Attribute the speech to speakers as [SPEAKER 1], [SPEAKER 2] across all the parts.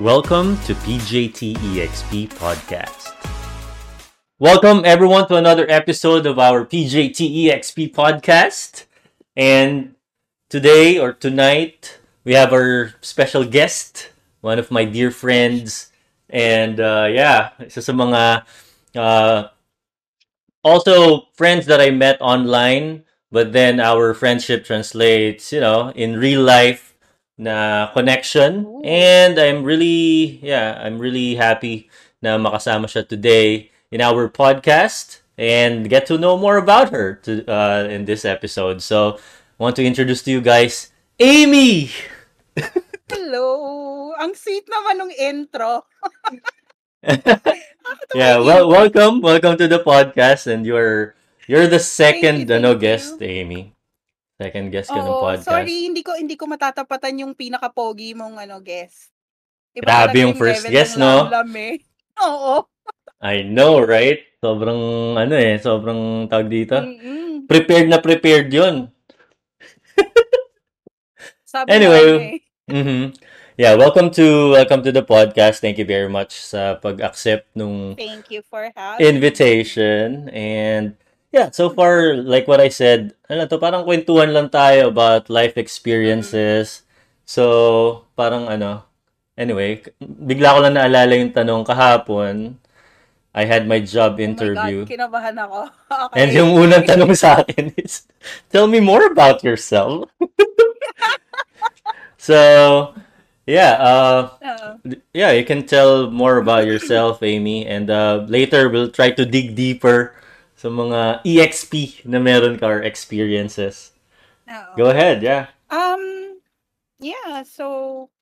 [SPEAKER 1] Welcome to PJTEXP Podcast. Welcome everyone to another episode of our PJTEXP Podcast. And today or tonight, we have our special guest, one of my dear friends. And uh, yeah, isa sa mga uh, also friends that I met online, but then our friendship translates, you know, in real life na connection.
[SPEAKER 2] Ooh.
[SPEAKER 1] And I'm really, yeah, I'm really happy na makasama siya today in our podcast and get to know more about her to, uh, in this episode. So, I want to introduce to you guys Amy.
[SPEAKER 2] Hello! Ang sweet naman ng intro.
[SPEAKER 1] Yeah, well, welcome, welcome to the podcast, and you're you're the second
[SPEAKER 2] you,
[SPEAKER 1] ano guest,
[SPEAKER 2] you.
[SPEAKER 1] Amy. Second guest ka ng
[SPEAKER 2] Oo,
[SPEAKER 1] podcast.
[SPEAKER 2] sorry, hindi ko hindi ko matatapatan yung pinaka-pogi mong ano guest. Iba
[SPEAKER 1] Grabe
[SPEAKER 2] talaga
[SPEAKER 1] yung first
[SPEAKER 2] level
[SPEAKER 1] guest,
[SPEAKER 2] ng
[SPEAKER 1] no?
[SPEAKER 2] lamlam eh. Oo.
[SPEAKER 1] I know, right? Sobrang ano eh, sobrang tawag dito.
[SPEAKER 2] Mm-mm.
[SPEAKER 1] Prepared na prepared 'yun.
[SPEAKER 2] Sabi nga
[SPEAKER 1] Anyway,
[SPEAKER 2] eh.
[SPEAKER 1] mhm. Yeah, welcome to welcome to the podcast. Thank you very much sa pag-accept nung
[SPEAKER 2] Thank you for having
[SPEAKER 1] invitation. And yeah, so far, like what I said, ano to, parang kwentuhan lang tayo about life experiences. So, parang ano, anyway, bigla ko lang naalala yung tanong kahapon. I had my job
[SPEAKER 2] Oh my God,
[SPEAKER 1] interview.
[SPEAKER 2] kinabahan ako.
[SPEAKER 1] And
[SPEAKER 2] Okay,
[SPEAKER 1] yung unang tanong sa akin is, tell me more about yourself. So, yeah, uh,
[SPEAKER 2] Oo.
[SPEAKER 1] yeah, you can tell more about yourself, Amy, and uh, later we'll try to dig deeper sa mga EXP na meron ka or experiences.
[SPEAKER 2] Oo.
[SPEAKER 1] Go ahead, yeah.
[SPEAKER 2] Um, yeah, so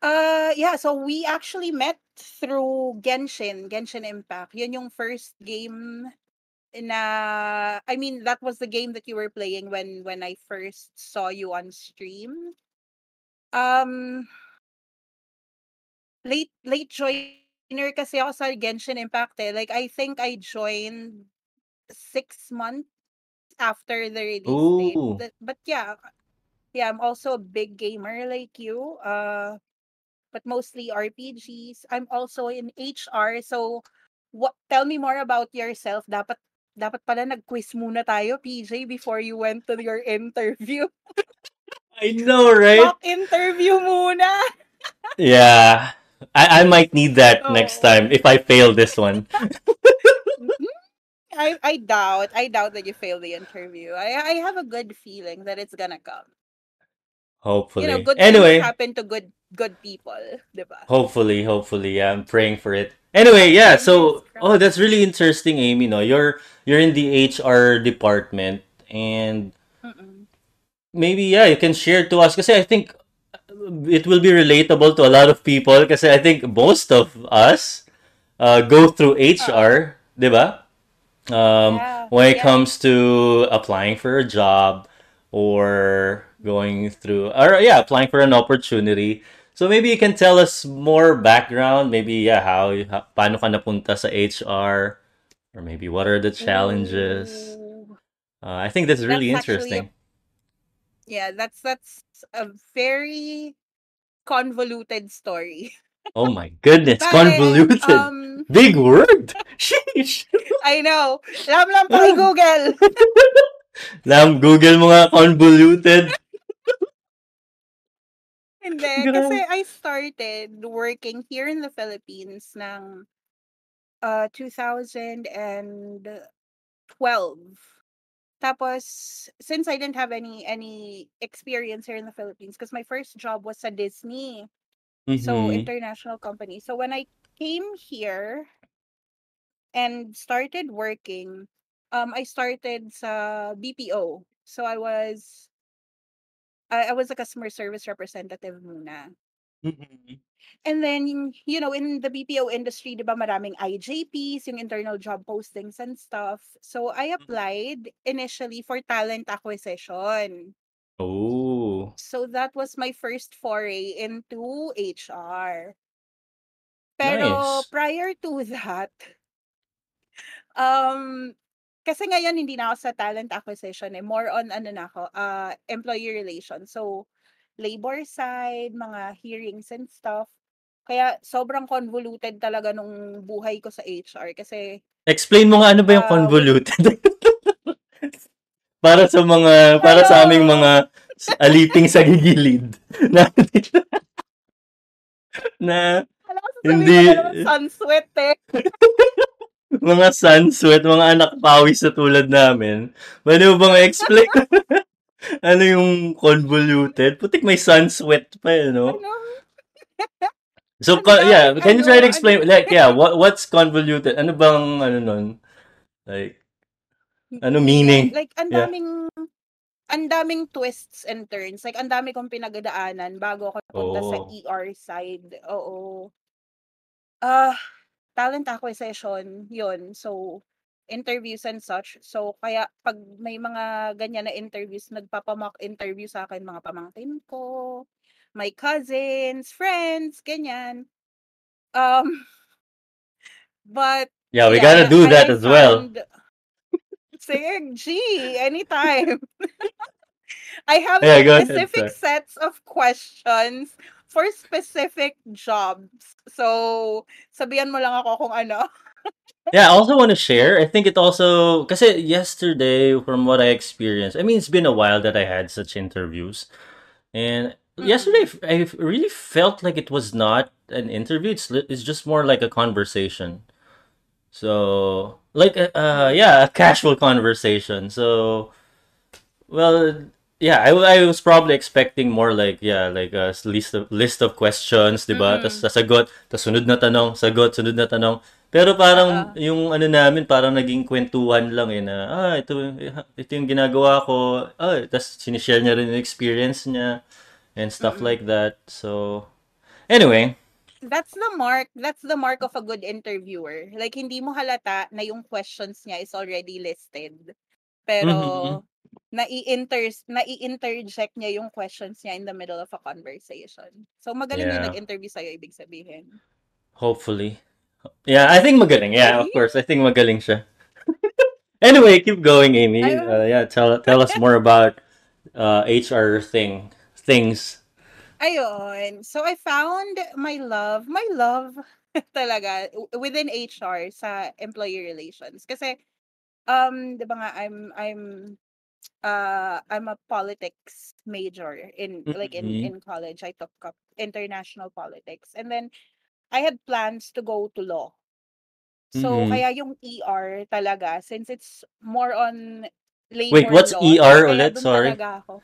[SPEAKER 2] Uh, yeah, so we actually met through Genshin, Genshin Impact. Yun yung first game na I mean that was the game that you were playing when when I first saw you on stream. Um, late late joiner kasi ako sa Genshin Impact eh. Like I think I joined six months after the release date. But, but yeah, yeah, I'm also a big gamer like you. Uh, but mostly RPGs. I'm also in HR. So, what? Tell me more about yourself. Dapat dapat pala nag-quiz muna tayo, PJ, before you went to your interview.
[SPEAKER 1] I know, right?
[SPEAKER 2] Mock interview muna.
[SPEAKER 1] Yeah. I, I might need that next
[SPEAKER 2] Oo.
[SPEAKER 1] time if I fail this one.
[SPEAKER 2] I I doubt. I doubt that you fail the interview. I I have a good feeling that it's gonna come. Hopefully. You know, good things
[SPEAKER 1] Anyway,
[SPEAKER 2] happen to good good people, diba?
[SPEAKER 1] hopefully, hopefully. Yeah, I'm praying for it. Anyway, yeah, so oh, that's really interesting, Amy, no. You're you're in the HR department and
[SPEAKER 2] Mm-mm.
[SPEAKER 1] maybe yeah, you can share to us kasi I think it will be relatable to a lot of people because I think most of us uh, go through. HR, 'di ba? Um,
[SPEAKER 2] Yeah.
[SPEAKER 1] when it
[SPEAKER 2] Yeah.
[SPEAKER 1] comes to applying for a job or going through or yeah, applying for an opportunity. So maybe you can tell us more background, maybe yeah, how, you- how paano ka napunta sa HR or maybe what are the challenges? Uh, I think that's really
[SPEAKER 2] That's a
[SPEAKER 1] interesting.
[SPEAKER 2] yeah, that's that's a very convoluted story.
[SPEAKER 1] Oh my goodness,
[SPEAKER 2] Bale,
[SPEAKER 1] convoluted.
[SPEAKER 2] um,
[SPEAKER 1] Big word. Sheesh.
[SPEAKER 2] I know. Lam lang
[SPEAKER 1] Ah.
[SPEAKER 2] paki-Google.
[SPEAKER 1] Lam, Google mo nga convoluted.
[SPEAKER 2] Hindi, kasi
[SPEAKER 1] Grabe.
[SPEAKER 2] I started working here in the Philippines ng uh 2012. Tapos, since I didn't have any any experience here in the Philippines, because my first job was sa Disney, so
[SPEAKER 1] Mhm.
[SPEAKER 2] international company. So when I came here and started working, um, I started sa BPO. So I was I, I was a customer service representative muna.
[SPEAKER 1] Mhm.
[SPEAKER 2] And then, you know, in the BPO industry, di ba maraming IJPs, yung internal job postings and stuff. So, I applied initially for talent acquisition.
[SPEAKER 1] Oh.
[SPEAKER 2] So, that was my first foray into HR. Pero
[SPEAKER 1] Nice.
[SPEAKER 2] prior to that, um, kasi ngayon hindi na ako sa talent acquisition eh. More on ano na ako, uh, employee relations. So, labor side, mga hearings and stuff. Kaya sobrang convoluted talaga nung buhay ko sa HR kasi
[SPEAKER 1] Explain mo nga ano ba yung
[SPEAKER 2] Ah,
[SPEAKER 1] convoluted? para sa mga para sa aming mga aliping sa gigilid na na hindi
[SPEAKER 2] sunsweat eh.
[SPEAKER 1] mga sunsweat, mga anak pawis na tulad namin. Pwede mo bang explain ano yung convoluted? Putik may sunsweat pa eh, no?
[SPEAKER 2] Ano?
[SPEAKER 1] So, co- yeah,
[SPEAKER 2] daming
[SPEAKER 1] can you
[SPEAKER 2] ano,
[SPEAKER 1] try to
[SPEAKER 2] ang
[SPEAKER 1] explain, like, yeah, what what's convoluted? Ano bang, ano nun? Like, ano meaning?
[SPEAKER 2] Like, ang
[SPEAKER 1] Yeah.
[SPEAKER 2] Ang daming twists and turns. Like, ang dami kong pinagdaanan bago ako napunta sa
[SPEAKER 1] Oh.
[SPEAKER 2] ER side. Oo. Ah, talent acquisition, yun. So, interviews and such. So, kaya pag may mga ganyan na interviews, nagpapamock interview sa akin mga pamangkin ko, my cousins, friends, ganyan. Um, but,
[SPEAKER 1] Yeah, we
[SPEAKER 2] yeah,
[SPEAKER 1] gotta do
[SPEAKER 2] I,
[SPEAKER 1] that
[SPEAKER 2] I
[SPEAKER 1] as well.
[SPEAKER 2] found, sige, gee, anytime. I have
[SPEAKER 1] Yeah, ahead,
[SPEAKER 2] specific
[SPEAKER 1] sir.
[SPEAKER 2] sets of questions for specific jobs. So, sabihan mo lang ako kung ano.
[SPEAKER 1] Yeah, I also want to share. I think it also, kasi yesterday, from what I experienced, I mean, it's been a while that I had such interviews. And yesterday,
[SPEAKER 2] mm-hmm.
[SPEAKER 1] I really felt like it was not an interview. It's, it's just more like a conversation. So, like, uh, uh, yeah, a casual conversation. So, well, yeah, I, I was probably expecting more like, yeah, like a list of, list of questions, di ba? Tapos
[SPEAKER 2] Mm-mm.
[SPEAKER 1] sasagot, tapos sunod na tanong, sagot, sunod na tanong. Pero parang
[SPEAKER 2] Oo.
[SPEAKER 1] yung ano namin, parang naging kwentuhan lang eh na, ah, ito, ito yung ginagawa ko. Ah, tapos sinishare niya rin yung experience niya and stuff
[SPEAKER 2] Mm-mm.
[SPEAKER 1] like that. So, anyway,
[SPEAKER 2] That's the mark. That's the mark of a good interviewer. Like, hindi mo halata na yung questions niya is already listed. Pero, nai-inter nai-interject niya yung questions niya in the middle of a conversation. So, magaling yung
[SPEAKER 1] yeah,
[SPEAKER 2] nag-interview sa'yo, ibig sabihin.
[SPEAKER 1] hopefully. Yeah, I think magaling. Yeah, of course. I think magaling siya. Anyway, keep going, Amy. Uh, yeah, tell tell us more about uh, HR thing things.
[SPEAKER 2] Ayun. So, I found my love, my love talaga, within HR sa employee relations. Kasi, um, di ba nga, I'm, I'm, uh, I'm a politics major in, like, in,
[SPEAKER 1] Mhm.
[SPEAKER 2] in college. I took up international politics. And then, I had plans to go to law. So,
[SPEAKER 1] Mhm.
[SPEAKER 2] kaya yung ER talaga, since it's more on
[SPEAKER 1] Wait, what's
[SPEAKER 2] law,
[SPEAKER 1] ER ulit? Sorry.
[SPEAKER 2] talaga ako.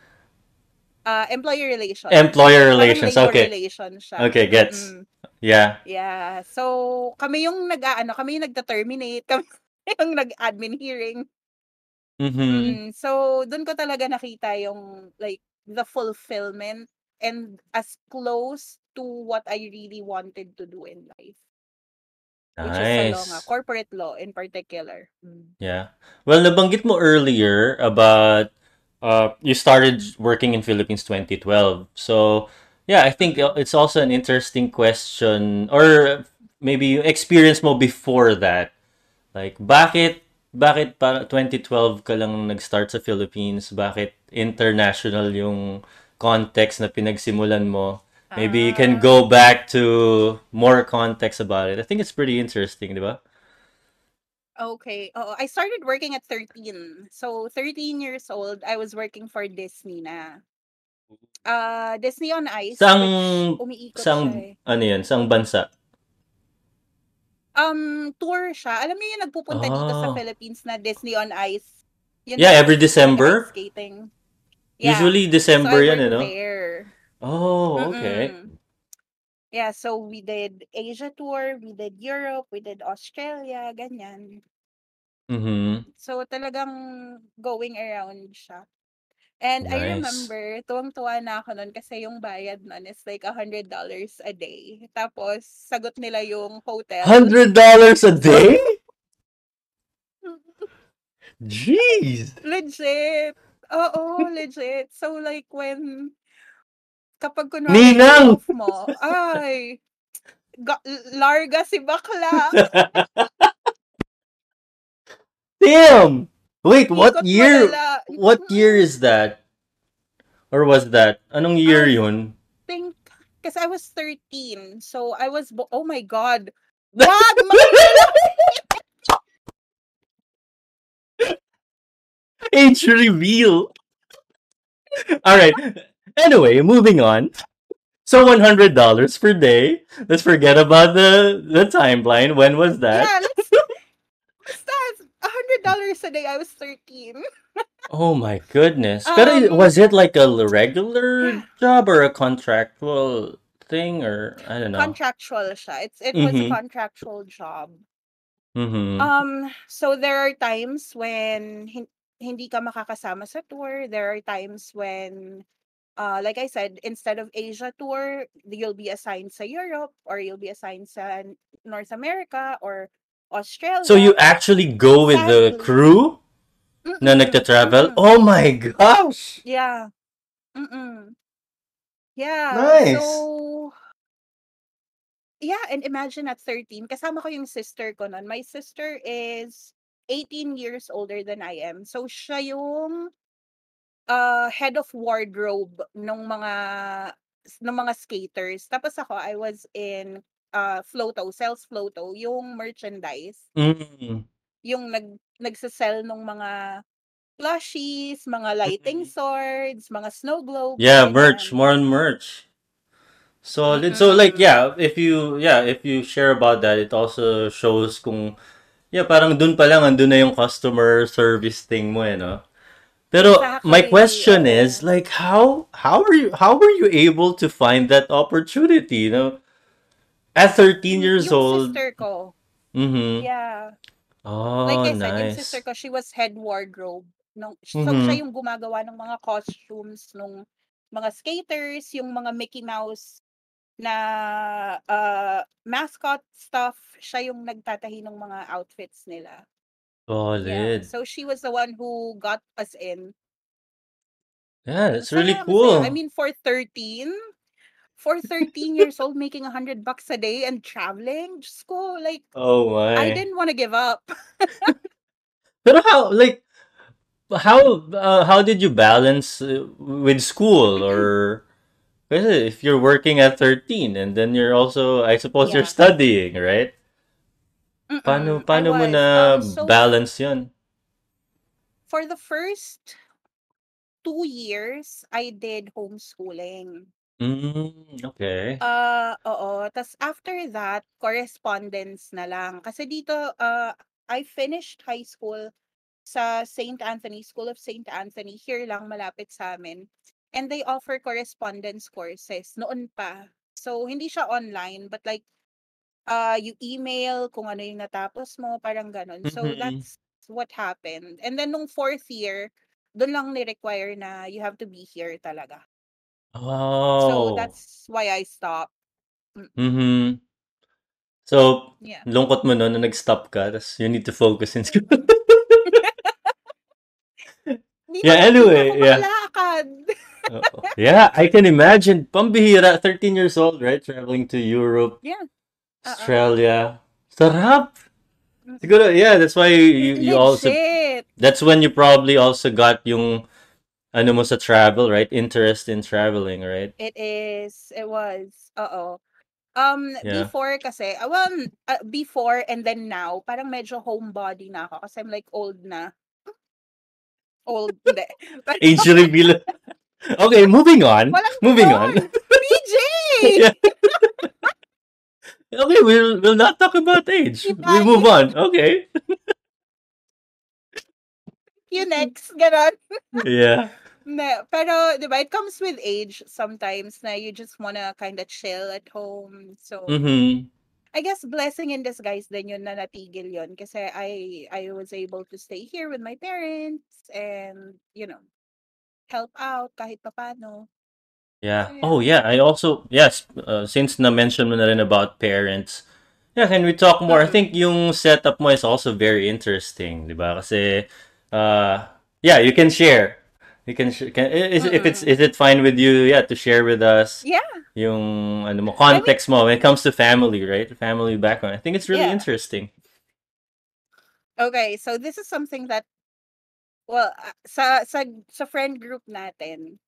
[SPEAKER 2] Uh, employee relations.
[SPEAKER 1] Employer relations. Okay.
[SPEAKER 2] relations siya.
[SPEAKER 1] Okay, gets.
[SPEAKER 2] Mm-mm.
[SPEAKER 1] Yeah.
[SPEAKER 2] Yeah. So, kami yung nag-ano, kami yung nagta-terminate, kami yung nag-admin hearing.
[SPEAKER 1] Mhm.
[SPEAKER 2] Mm, so, dun ko talaga nakita yung like the fulfillment and as close to what I really wanted to do in life, which is law nga,
[SPEAKER 1] Nice.
[SPEAKER 2] corporate law in particular. Mm.
[SPEAKER 1] Yeah. Well, nabanggit mo earlier about uh you started working in Philippines 2012. So, yeah, I think
[SPEAKER 2] Mm.
[SPEAKER 1] it's also an interesting question or maybe yung experience mo before that. Like, bakit bakit para 2012 ka lang nag-start sa Philippines? Bakit international yung context na pinagsimulan mo? Maybe you can
[SPEAKER 2] Ah,
[SPEAKER 1] go back to more context about it. I think it's pretty interesting, di ba?
[SPEAKER 2] Okay. Oo, I started working at 13. So, 13 years old, I was working for Disney na. Uh, Disney on Ice,
[SPEAKER 1] Saang,
[SPEAKER 2] which umiikot siya
[SPEAKER 1] saang,
[SPEAKER 2] eh.
[SPEAKER 1] ano yun, saang bansa?
[SPEAKER 2] Um, tour siya. Alam niyo yung nagpupunta dito sa
[SPEAKER 1] Oh.
[SPEAKER 2] Philippines na Disney on Ice? Yun
[SPEAKER 1] Yeah, every December.
[SPEAKER 2] skating. Yeah.
[SPEAKER 1] Usually
[SPEAKER 2] So,
[SPEAKER 1] December yan, eh,
[SPEAKER 2] worked
[SPEAKER 1] no?
[SPEAKER 2] there.
[SPEAKER 1] Oh, okay.
[SPEAKER 2] Mm-mm. Yeah, so we did Asia tour, we did Europe, we did Australia, ganyan.
[SPEAKER 1] Mm-hmm.
[SPEAKER 2] So, talagang going around siya. And I
[SPEAKER 1] Nice.
[SPEAKER 2] remember, tuwang-tuwa na ako nun kasi yung bayad nun is like $100 a day. Tapos, sagot nila yung hotel.
[SPEAKER 1] $100 a day? Jeez!
[SPEAKER 2] legit. Oo, legit. So, like, when, kapag kunwari
[SPEAKER 1] Ninang!
[SPEAKER 2] off mo, ay, ga- larga si bakla.
[SPEAKER 1] Damn! Wait, what
[SPEAKER 2] Ikot
[SPEAKER 1] year?
[SPEAKER 2] lala.
[SPEAKER 1] What year is that? Or was that? Anong year
[SPEAKER 2] I
[SPEAKER 1] yun?
[SPEAKER 2] think, because I was 13. So I was, bo- oh my God. Wag!
[SPEAKER 1] Age reveal. All right. Anyway, moving on. So one hundred dollars per day. Let's forget about the the timeline. When was that?
[SPEAKER 2] yeah, let's, let's hundred dollars a day. I was 13.
[SPEAKER 1] Oh my goodness. But
[SPEAKER 2] Um,
[SPEAKER 1] was it like a regular job or a contractual thing or I don't know.
[SPEAKER 2] Contractual siya. It's, it was a
[SPEAKER 1] Mhm.
[SPEAKER 2] contractual job.
[SPEAKER 1] Mhm.
[SPEAKER 2] Um, so there are times when hin- hindi ka makakasama sa tour. There are times when, uh, like I said, instead of Asia tour, you'll be assigned to Europe or you'll be assigned to North America or Australia.
[SPEAKER 1] So you actually go with the crew na
[SPEAKER 2] Mm-mm,
[SPEAKER 1] nagta-travel?
[SPEAKER 2] mm-mm.
[SPEAKER 1] Oh my gosh.
[SPEAKER 2] Yeah. Mm-mm. Yeah.
[SPEAKER 1] Nice.
[SPEAKER 2] So, yeah, and imagine at 13, kasama ko yung sister ko nun. My sister is 18 years older than I am. So, siya yung uh, head of wardrobe ng mga ng mga skaters. Tapos ako, I was in uh, Floto, sales Floto, yung merchandise.
[SPEAKER 1] Mm.
[SPEAKER 2] Yung nag, nagsasell ng mga plushies, mga lighting swords, mga snow globes,
[SPEAKER 1] Yeah, merch,
[SPEAKER 2] ganyan.
[SPEAKER 1] more on merch. Solid. So like
[SPEAKER 2] Mm-mm.
[SPEAKER 1] yeah, if you yeah, if you share about that, it also shows kung yeah, parang dun pa lang andun na yung customer service thing mo eh, no? Pero my question is like how how are you how were you able to find that opportunity, you know? At 13
[SPEAKER 2] Y-
[SPEAKER 1] years
[SPEAKER 2] Yung
[SPEAKER 1] old.
[SPEAKER 2] sister ko,
[SPEAKER 1] Mhm.
[SPEAKER 2] yeah.
[SPEAKER 1] Oh,
[SPEAKER 2] Like I said, yung sister
[SPEAKER 1] nice.
[SPEAKER 2] ko, she was head wardrobe. Nung, so, siya yung gumagawa ng mga costumes nung mga skaters, yung mga Mickey Mouse na uh, mascot stuff, siya yung nagtatahi ng mga outfits nila. Yeah.
[SPEAKER 1] Solid.
[SPEAKER 2] So, she was the one who got us in.
[SPEAKER 1] Yeah, that's really
[SPEAKER 2] masaya. I
[SPEAKER 1] cool.
[SPEAKER 2] mean, for 13, for 13 years old, making 100 bucks a day and traveling, just go, like,
[SPEAKER 1] Oh
[SPEAKER 2] I
[SPEAKER 1] my.
[SPEAKER 2] didn't want to give up.
[SPEAKER 1] Pero how like how uh, how did you balance uh, with school or kasi if you're working at 13 and then you're also I suppose you're
[SPEAKER 2] Yeah.
[SPEAKER 1] studying, right? Paano
[SPEAKER 2] I
[SPEAKER 1] paano mo
[SPEAKER 2] was.
[SPEAKER 1] na
[SPEAKER 2] Um, so,
[SPEAKER 1] balance 'yon?
[SPEAKER 2] for the first two years, I did homeschooling.
[SPEAKER 1] Mm, okay.
[SPEAKER 2] Uh, oo. Tas after that, correspondence na lang. Kasi dito, uh, I finished high school sa St. Anthony, School of St. Anthony, here lang, malapit sa amin. And they offer correspondence courses noon pa. So, hindi siya online, but like, uh, you email kung ano yung natapos mo, parang ganun. So,
[SPEAKER 1] Mhm.
[SPEAKER 2] that's what happened. And then, nung fourth year, doon lang ni-require na you have to be here talaga. So,
[SPEAKER 1] Oh.
[SPEAKER 2] that's why I stopped. Mm,
[SPEAKER 1] Mhm. So,
[SPEAKER 2] Yeah.
[SPEAKER 1] lungkot mo nun na nag-stop ka tas you need to focus in school. Yeah,
[SPEAKER 2] naman,
[SPEAKER 1] anyway, yeah.
[SPEAKER 2] makalakad.
[SPEAKER 1] Oo. Yeah, I can imagine. Pambihira, 13 years old, right? Traveling to Europe,
[SPEAKER 2] Yeah.
[SPEAKER 1] Australia. Sarap. Siguro, yeah, that's why you, you also, that's when you probably also got yung, ano mo sa travel, right? Interest in traveling, right?
[SPEAKER 2] It is. It was. Uh-oh. Um,
[SPEAKER 1] Yeah.
[SPEAKER 2] before kasi, uh, well, uh, before and then now, parang medyo homebody na ako kasi I'm like old na. Old, hindi.
[SPEAKER 1] Age reveal. Okay, moving on.
[SPEAKER 2] walang
[SPEAKER 1] Moving on.
[SPEAKER 2] ganon. PJ!
[SPEAKER 1] Yeah. Okay, we'll we'll not talk about age. We move on. Okay.
[SPEAKER 2] You next, ganon.
[SPEAKER 1] Yeah.
[SPEAKER 2] Ne, pero, di ba, it comes with age sometimes na you just wanna kind of chill at home. So,
[SPEAKER 1] Mm-hmm.
[SPEAKER 2] I guess blessing in disguise din yun na natigil yun kasi I I was able to stay here with my parents and, you know, help out kahit papaano.
[SPEAKER 1] Yeah.
[SPEAKER 2] Yeah.
[SPEAKER 1] Oh, yeah. I also, yes, uh, since na-mention mo na rin about parents, yeah, can we talk more? I think yung setup mo is also very interesting, di ba? Kasi, uh, yeah, you can share. You can, sh- can is, if it's, is it fine with you, yeah, to share with us
[SPEAKER 2] Yeah.
[SPEAKER 1] yung, ano mo,
[SPEAKER 2] I mean,
[SPEAKER 1] context mo when it comes to family, right? Family background. I think it's really
[SPEAKER 2] yeah.
[SPEAKER 1] interesting.
[SPEAKER 2] Okay, so this is something that well, ah, sa sa sa friend group natin,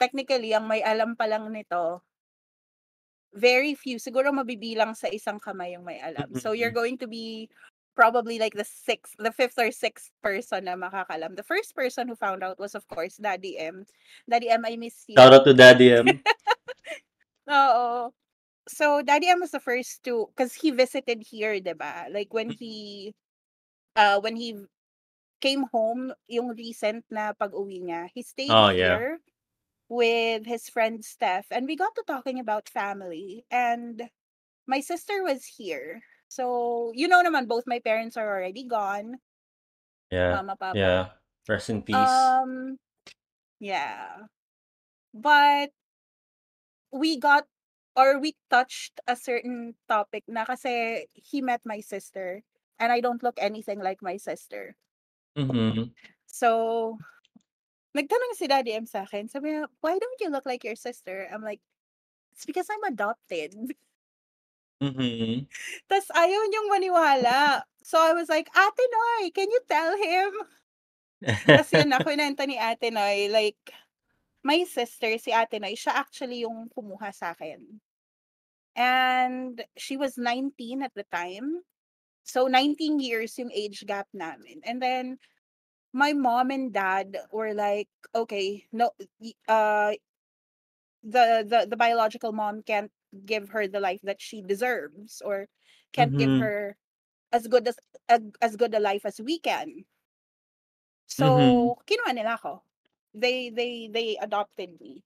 [SPEAKER 2] technically ang may alam pa lang nito very few, siguro mabibilang sa isang kamay yung may alam. So you're going to be probably like the sixth, the fifth or sixth person na makakalam. The first person who found out was of course Daddy M. Daddy M, I miss you.
[SPEAKER 1] Shout out to Daddy M.
[SPEAKER 2] Oo. So Daddy M was the first to, because he visited here, diba? Like when he, uh, when he came home, yung recent na pag-uwi niya, he stayed
[SPEAKER 1] Oh, yeah.
[SPEAKER 2] With his friend Steph, and we got to talking about family. And my sister was here. So, you know naman, both my parents are already gone.
[SPEAKER 1] Yeah.
[SPEAKER 2] Mama, Papa.
[SPEAKER 1] Yeah. Rest in peace.
[SPEAKER 2] Um, yeah. But we got or we touched a certain topic na kasi he met my sister and I don't look anything like my sister.
[SPEAKER 1] Mhm.
[SPEAKER 2] So, nagtanong si Daddy M sa akin, sabi niya, why don't you look like your sister? I'm like, it's because I'm adopted.
[SPEAKER 1] Mhm.
[SPEAKER 2] Tapos ayaw niyang maniwala. So I was like, Ate Noy, can you tell him? Tapos yun, nakunenta ni Ate Noy, like, my sister, si Ate Noy, siya actually yung kumuha sa akin. And she was 19 at the time. So 19 years yung age gap namin. And then my mom and dad were like, okay, no y- uh the the the biological mom can't give her the life that she deserves or can't give
[SPEAKER 1] Mhm.
[SPEAKER 2] her as good as ag- as good a life as we can. So,
[SPEAKER 1] Mhm.
[SPEAKER 2] kinuha nila ako. They they they adopted me.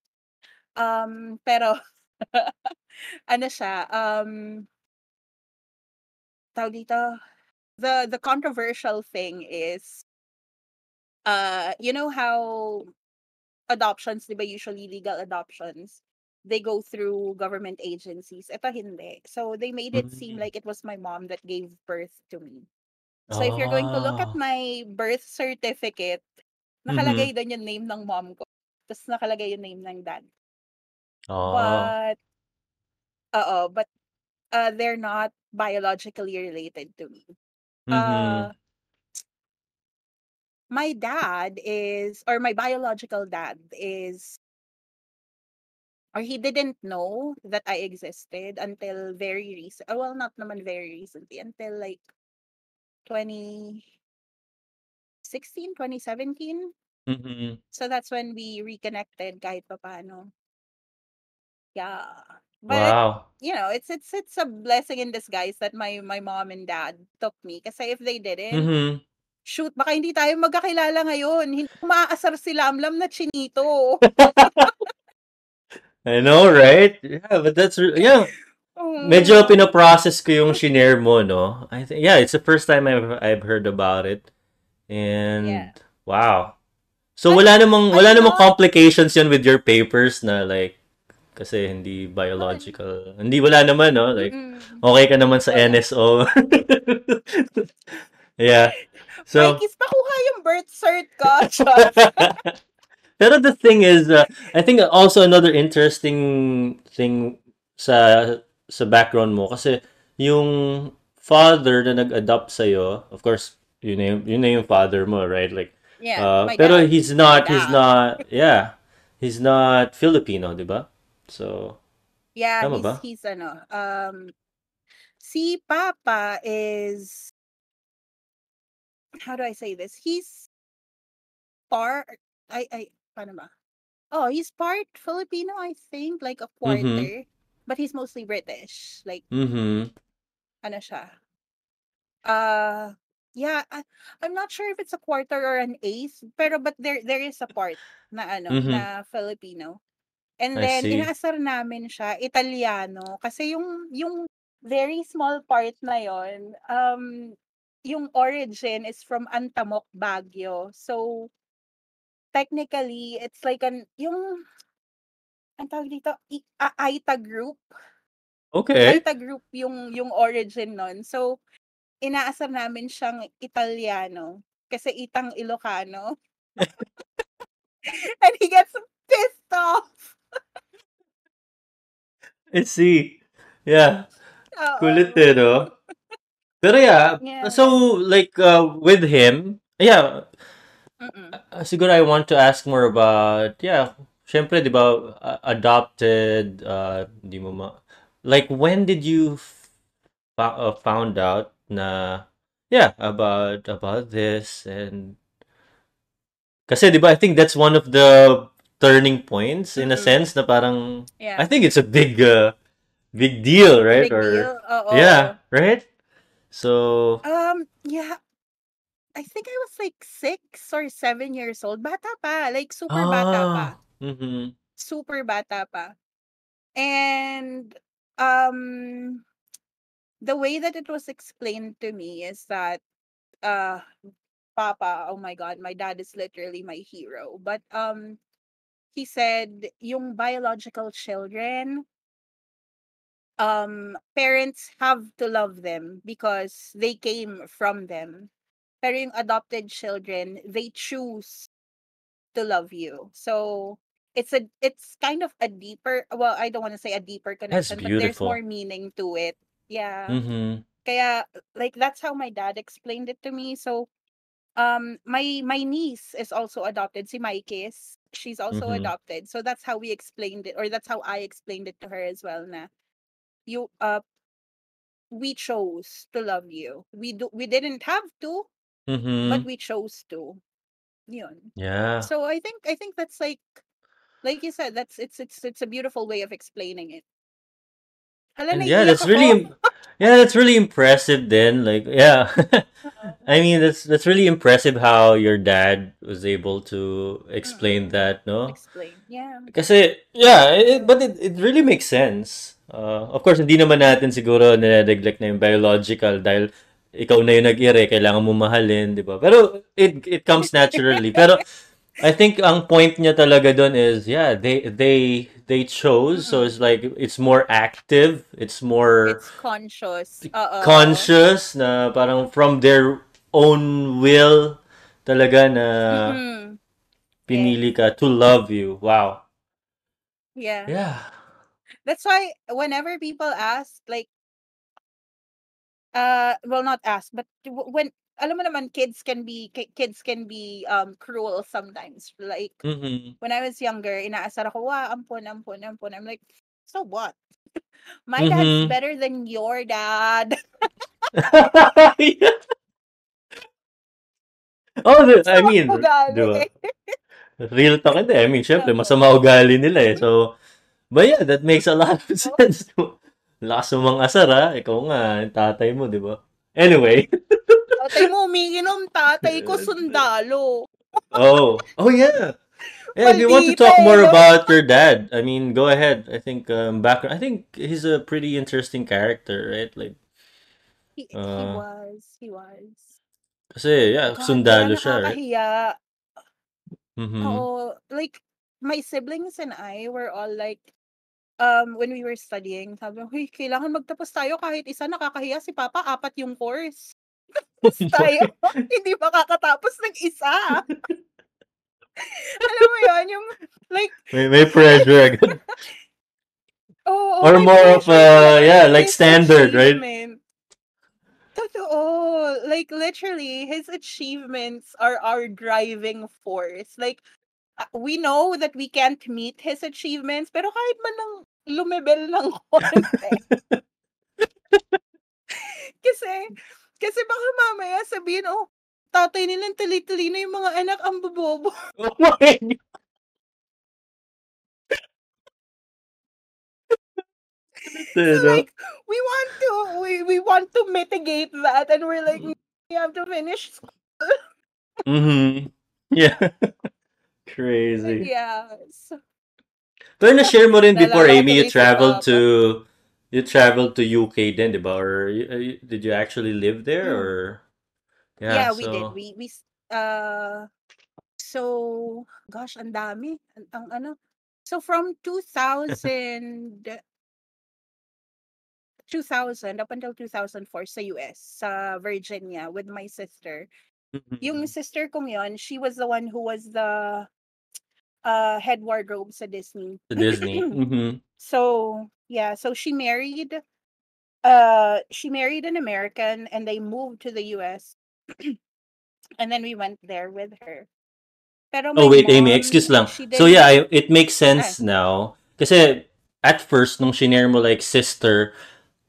[SPEAKER 2] Um pero ano siya, um tawag dito, the the controversial thing is uh you know how adoptions, 'di ba usually legal adoptions, they go through government agencies. Ito hindi. So they made it seem
[SPEAKER 1] Mm.
[SPEAKER 2] like it was my mom that gave birth to me. So if you're going to look at
[SPEAKER 1] Ah.
[SPEAKER 2] my birth certificate,
[SPEAKER 1] Mhm.
[SPEAKER 2] nakalagay doon yung name ng mom ko. Tapos nakalagay yung name ng dad.
[SPEAKER 1] Oh.
[SPEAKER 2] But oo, but uh, they're not biologically related to me.
[SPEAKER 1] Mhm.
[SPEAKER 2] Uh, my dad is, or my biological dad is, or he didn't know that I existed until very recent. Well, not naman very recently, until like 2016, 2017.
[SPEAKER 1] Mhm.
[SPEAKER 2] So that's when we reconnected kahit papaano. Yeah. But
[SPEAKER 1] Wow.
[SPEAKER 2] you know, it's it's it's a blessing in disguise that my my mom and dad took me. because if they didn't,
[SPEAKER 1] Mhm.
[SPEAKER 2] Shoot, baka hindi tayo magkakilala ngayon. Maaasar si Lamlam na chinito.
[SPEAKER 1] I know, right? Yeah, but that's yeah. Medyo
[SPEAKER 2] Oh.
[SPEAKER 1] pinaprocess ko yung shinare mo, no? I think yeah, it's the first time I've I've heard about it. And
[SPEAKER 2] Yeah.
[SPEAKER 1] wow. So wala namang wala namang complications yun with your papers na like kasi hindi biological. Hindi wala naman, no? Like okay ka naman sa. NSO. yeah. So
[SPEAKER 2] Mikey's pakuha yung birth cert ko.
[SPEAKER 1] Pero the thing is, uh, I think also another interesting thing sa sa background mo kasi yung father na nag-adopt sa of course, yun na yung, yun na yung father mo, right? Like
[SPEAKER 2] yeah,
[SPEAKER 1] uh, pero
[SPEAKER 2] dad.
[SPEAKER 1] he's not he's not yeah, he's not Filipino, 'di ba? So,
[SPEAKER 2] Yeah,
[SPEAKER 1] tama
[SPEAKER 2] he's
[SPEAKER 1] ba?
[SPEAKER 2] he's ano, um si Papa is how do I say this? He's part I I paano ba? Oh, he's part Filipino, I think, like a quarter, but he's mostly British. Like
[SPEAKER 1] Mhm.
[SPEAKER 2] ano siya? Uh yeah, I, I'm not sure if it's a quarter or an eighth, pero but there there is a part na ano,
[SPEAKER 1] Mhm.
[SPEAKER 2] na Filipino. And then inaasar namin siya Italiano kasi yung yung very small part na yon, um yung origin is from Antamok, Baguio. So technically, it's like an yung ang tawag dito, I- A- Aita group.
[SPEAKER 1] Okay.
[SPEAKER 2] Aita group yung yung origin nun. So inaasar namin siyang Italiano kasi itang Ilocano. And he gets pissed off.
[SPEAKER 1] I see. Yeah. Kulit
[SPEAKER 2] Oo.
[SPEAKER 1] eh, no? Pero yeah,
[SPEAKER 2] Yeah.
[SPEAKER 1] so like uh, with him, yeah,
[SPEAKER 2] Mm-mm.
[SPEAKER 1] uh, siguro I want to ask more about, yeah, syempre, di ba, uh, adopted, uh, di mo ma, like when did you f- uh, found out na yeah about about this and kasi 'di ba I think that's one of the turning points in a
[SPEAKER 2] Mm.
[SPEAKER 1] sense na parang
[SPEAKER 2] Yeah.
[SPEAKER 1] I think it's a big uh, big deal right
[SPEAKER 2] Big
[SPEAKER 1] or
[SPEAKER 2] deal. Oo.
[SPEAKER 1] yeah right so
[SPEAKER 2] Um, yeah. I think I was like six or seven years old. Bata pa. Like, super bata pa.
[SPEAKER 1] ah mhm
[SPEAKER 2] Super bata pa. And, um, the way that it was explained to me is that, uh, Papa, oh my God, my dad is literally my hero. But, um, he said, yung biological children, um, parents have to love them because they came from them. Pero yung adopted children, they choose to love you. So it's a it's kind of a deeper well, I don't want to say a deeper connection, but there's more meaning to it. Yeah.
[SPEAKER 1] Mm-hmm.
[SPEAKER 2] Kaya like that's how my dad explained it to me. So um my my niece is also adopted. See Si Maikis, she's also
[SPEAKER 1] mhm
[SPEAKER 2] adopted. So that's how we explained it or that's how I explained it to her as well na you uh we chose to love you. We do we didn't have to, but
[SPEAKER 1] mhm
[SPEAKER 2] we chose to. Yun.
[SPEAKER 1] yeah
[SPEAKER 2] So I think I think that's like like you said, that's it's it's it's a beautiful way of explaining it. Hala,
[SPEAKER 1] yeah, that's really im- yeah, that's really impressive then. Like yeah. I mean that's that's really impressive how your dad was able to explain
[SPEAKER 2] Mm-mm.
[SPEAKER 1] that, no?
[SPEAKER 2] Explain. Yeah.
[SPEAKER 1] Kasi yeah, it, but it, it really makes sense. Uh, of course, hindi naman natin siguro nineneglect na yung biological dahil ikaw na yung nag-ire, kailangan mo mahalin, di ba? Pero it it comes naturally. Pero I think ang point niya talaga doon is yeah, they they they chose so
[SPEAKER 2] Mm-mm.
[SPEAKER 1] it's like it's more active, it's more
[SPEAKER 2] It's conscious. Oo.
[SPEAKER 1] conscious na parang from their own will talaga na.
[SPEAKER 2] Yes.
[SPEAKER 1] pinili ka to love you. Wow.
[SPEAKER 2] Yeah.
[SPEAKER 1] Yeah.
[SPEAKER 2] That's why whenever people ask, like, uh, well, not ask, but when alam mo naman, kids can be kids can be um cruel sometimes. Like
[SPEAKER 1] Mhm.
[SPEAKER 2] when I was younger, inaasar ako, wow, ampon, ampon, ampon. I'm like, so what? My dad's
[SPEAKER 1] Mhm.
[SPEAKER 2] better than your dad.
[SPEAKER 1] Yeah. Oh, the- I mean,
[SPEAKER 2] ugali.
[SPEAKER 1] Real talk hindi. I mean, syempre, masama ugali nila eh. So, but yeah, that makes a lot of sense. Lakas mo mang asar ha. Ikaw nga, tatay mo, di ba? Anyway.
[SPEAKER 2] Tatay mo, umiinom, tatay ko, sundalo.
[SPEAKER 1] Oh. Oh, yeah. Yeah, if you want to talk more about your dad, I mean, go ahead. I think um, background. I think he's a pretty interesting character, right? Like,
[SPEAKER 2] He, he
[SPEAKER 1] uh,
[SPEAKER 2] was, he was.
[SPEAKER 1] kasi yeah,
[SPEAKER 2] God,
[SPEAKER 1] sundalo siya, right? Mhm.
[SPEAKER 2] Oo, like, my siblings and I were all like, um, when we were studying, sabi ko, "Uy, kailangan magtapos tayo kahit isa, nakakahiya si Papa, apat yung course. Tapos tayo, hindi makakatapos ng isa. Alam mo yun, yung, like,
[SPEAKER 1] May, may pressure agad.
[SPEAKER 2] oh,
[SPEAKER 1] Or more of a, yeah, like
[SPEAKER 2] his
[SPEAKER 1] standard, right?
[SPEAKER 2] Totoo. Like, literally, his achievements are our driving force. Like, uh, we know that we can't meet his achievements, pero kahit man lang lumebel ng konti. kasi, kasi baka mamaya sabihin, oh, tatay nilang tali-talino yung mga anak ang bobobo.
[SPEAKER 1] Oh my God.
[SPEAKER 2] So like, we want to, we, we want to mitigate that and we're like, we have to finish school.
[SPEAKER 1] Mhm. Yeah. Crazy.
[SPEAKER 2] Yes.
[SPEAKER 1] Pero na-share mo rin before, Amy, you traveled to you traveled to UK din, di ba? Or uh, did you actually live there
[SPEAKER 2] Mm.
[SPEAKER 1] or
[SPEAKER 2] Yeah,
[SPEAKER 1] yeah,
[SPEAKER 2] we did.
[SPEAKER 1] so
[SPEAKER 2] We we s- uh so gosh, ang dami. Ang, ang ano. So from 2000 2000 up until 2004 sa US, sa Virginia with my sister. Yung
[SPEAKER 1] Mhm.
[SPEAKER 2] sister kong yon, she was the one who was the uh head wardrobe sa Disney.
[SPEAKER 1] to Disney. Mhm.
[SPEAKER 2] So, yeah, so she married uh she married an American and they moved to the US. and then we went there with her. Pero
[SPEAKER 1] Oh wait, Amy, excuse lang. So yeah, I- it makes
[SPEAKER 2] ah,
[SPEAKER 1] sense now. Kasi at first nung shinare mo like sister,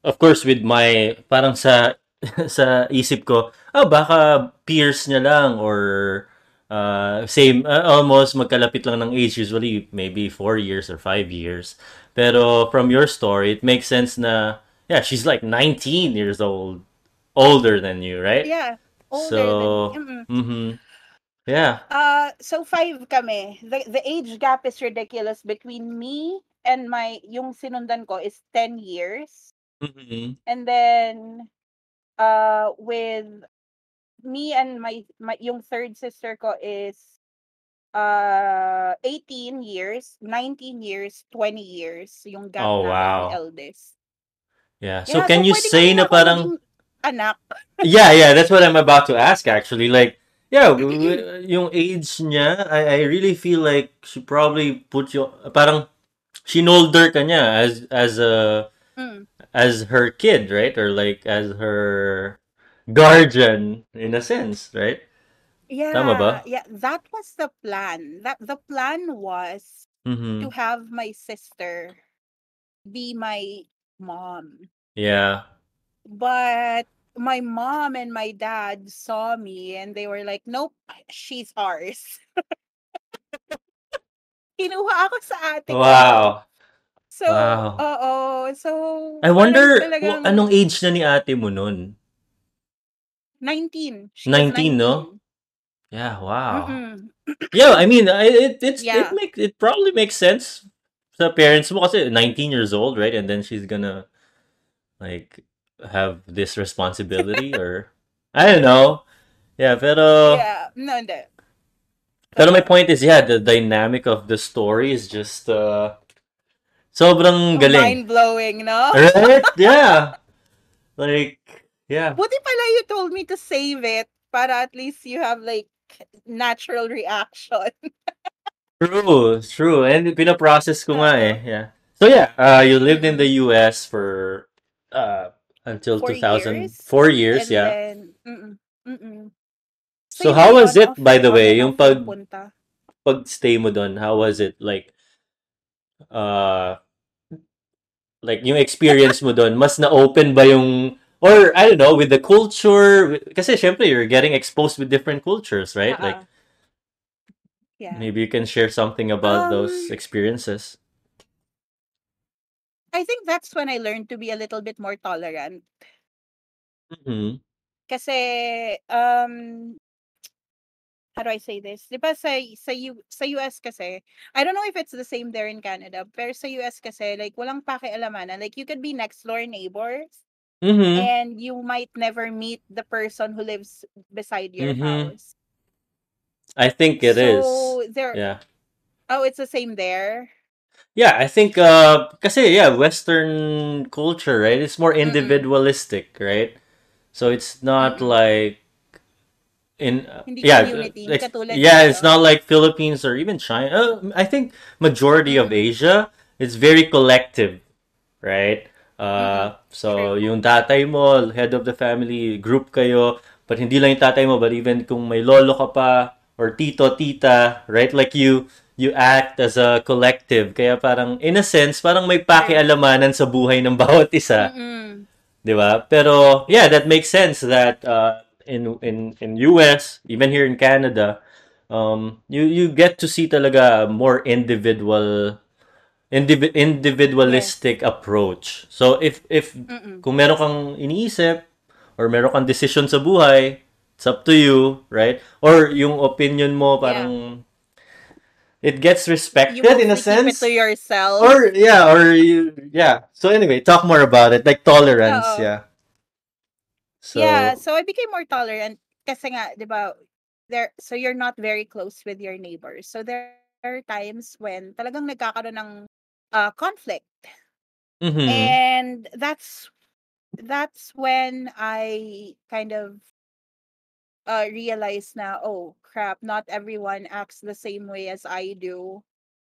[SPEAKER 1] of course with my parang sa sa isip ko, ah baka peers niya lang or uh, same uh, almost magkalapit lang ng age usually maybe 4 years or 5 years. Pero from your story, it makes sense na yeah, she's like 19 years old older than you, right?
[SPEAKER 2] Yeah, older
[SPEAKER 1] So,
[SPEAKER 2] than me. Mm-mm.
[SPEAKER 1] mhm. Yeah.
[SPEAKER 2] Uh, so five kami. The, the age gap is ridiculous between me and my, yung sinundan ko is 10 years.
[SPEAKER 1] Mm-hmm.
[SPEAKER 2] And then, uh, with me and my, my yung third sister ko is uh 18 years, 19 years, 20 years yung gap
[SPEAKER 1] Oh, wow.
[SPEAKER 2] eldest.
[SPEAKER 1] Yeah. So
[SPEAKER 2] Yeah,
[SPEAKER 1] can
[SPEAKER 2] so
[SPEAKER 1] you say na parang
[SPEAKER 2] anak.
[SPEAKER 1] Yeah, yeah, that's what I'm about to ask actually. Like, yeah, yung age niya, I, I really feel like she probably put you parang shinolder ka niya as as a
[SPEAKER 2] Mm.
[SPEAKER 1] as her kid, right? Or like as her guardian in a sense, right? Tama ba?
[SPEAKER 2] Yeah, yeah, that was the plan. That the plan was to
[SPEAKER 1] Mhm.
[SPEAKER 2] have my sister be my mom.
[SPEAKER 1] Yeah.
[SPEAKER 2] But my mom and my dad saw me and they were like, "Nope, she's ours." Kinuha ako sa ate ko.
[SPEAKER 1] Wow.
[SPEAKER 2] So,
[SPEAKER 1] Wow.
[SPEAKER 2] oo. So,
[SPEAKER 1] I wonder
[SPEAKER 2] talagang
[SPEAKER 1] anong age na ni ate mo nun?
[SPEAKER 2] 19. She was
[SPEAKER 1] 19, no? Yeah, wow.
[SPEAKER 2] Mm-mm.
[SPEAKER 1] Yeah, I mean, it it's it
[SPEAKER 2] Yeah.
[SPEAKER 1] makes it probably makes sense sa parents mo kasi 19 years old, right? And then she's gonna like have this responsibility or I don't know. Yeah, pero
[SPEAKER 2] Yeah, no, hindi.
[SPEAKER 1] pero my point is yeah, the dynamic of the story is just uh sobrang galing.
[SPEAKER 2] Mind-blowing, no?
[SPEAKER 1] Right? Yeah. Like yeah.
[SPEAKER 2] Buti pala you told me to save it para at least you have like natural reaction.
[SPEAKER 1] True, true. And pinaprocess ko nga eh.
[SPEAKER 2] Oo.
[SPEAKER 1] Yeah. So yeah, uh you lived in the US for uh until
[SPEAKER 2] Four
[SPEAKER 1] 2000
[SPEAKER 2] years.
[SPEAKER 1] four years,
[SPEAKER 2] And
[SPEAKER 1] yeah.
[SPEAKER 2] then, mm-mm, mm-mm.
[SPEAKER 1] So
[SPEAKER 2] yun
[SPEAKER 1] how was it by the way, yung pag
[SPEAKER 2] punta.
[SPEAKER 1] pag-stay mo doon? How was it like uh like yung experience mo doon? Mas na-open ba yung or I don't know, with the culture kasi syempre you're getting exposed with different cultures, right? Like
[SPEAKER 2] Yeah.
[SPEAKER 1] maybe you can share something about those
[SPEAKER 2] Um,
[SPEAKER 1] experiences.
[SPEAKER 2] I think that's when I learned to be a little bit more tolerant.
[SPEAKER 1] Mhm.
[SPEAKER 2] Kasi, um, how do I say this? Di ba sa, sa, U, sa US kasi, I don't know if it's the same there in Canada, pero sa US kasi, like, walang pakialamanan. Like, you could be next door neighbors,
[SPEAKER 1] Mhm.
[SPEAKER 2] and you might never meet the person who lives beside your
[SPEAKER 1] Mhm.
[SPEAKER 2] house.
[SPEAKER 1] I think it is.
[SPEAKER 2] So, there,
[SPEAKER 1] Yeah.
[SPEAKER 2] oh, it's the same there?
[SPEAKER 1] Yeah, I think uh kasi yeah, western culture, right? It's more
[SPEAKER 2] Mm-mm.
[SPEAKER 1] individualistic, right? So it's not
[SPEAKER 2] Mm-mm.
[SPEAKER 1] like in uh, yeah, ex- yeah, it's not like Philippines or even China. Uh, I think majority of Asia is very collective, right? Uh so yung tatay mo, head of the family, group kayo, but hindi lang yung tatay mo, but even kung may lolo ka pa or tito, tita, right? Like you you act as a collective. Kaya parang, in a sense, parang may pakialamanan sa buhay ng bawat isa.
[SPEAKER 2] Mm-mm.
[SPEAKER 1] Di ba? Pero, yeah, that makes sense that uh, in, in, in US, even here in Canada, um, you, you get to see talaga more individual,
[SPEAKER 2] Yes.
[SPEAKER 1] individualistic approach. So, if, if,
[SPEAKER 2] Mm-mm.
[SPEAKER 1] kung meron kang iniisip, or meron kang decision sa buhay, it's up to you, right? Or yung opinion mo
[SPEAKER 2] Yeah.
[SPEAKER 1] parang it gets
[SPEAKER 2] You
[SPEAKER 1] respected in a
[SPEAKER 2] mostly keep it to
[SPEAKER 1] sense
[SPEAKER 2] yourself.
[SPEAKER 1] or yeah or you yeah so anyway talk more about it like tolerance
[SPEAKER 2] Oo.
[SPEAKER 1] yeah
[SPEAKER 2] Yeah,
[SPEAKER 1] so
[SPEAKER 2] so I became more tolerant kasi nga, 'di ba, there so you're not very close with your neighbors. So there are times when talagang nagkakaroon ng uh, conflict.
[SPEAKER 1] Mm-hmm.
[SPEAKER 2] And that's that's when I kind of uh realized now, oh crap, not everyone acts the same way as I do.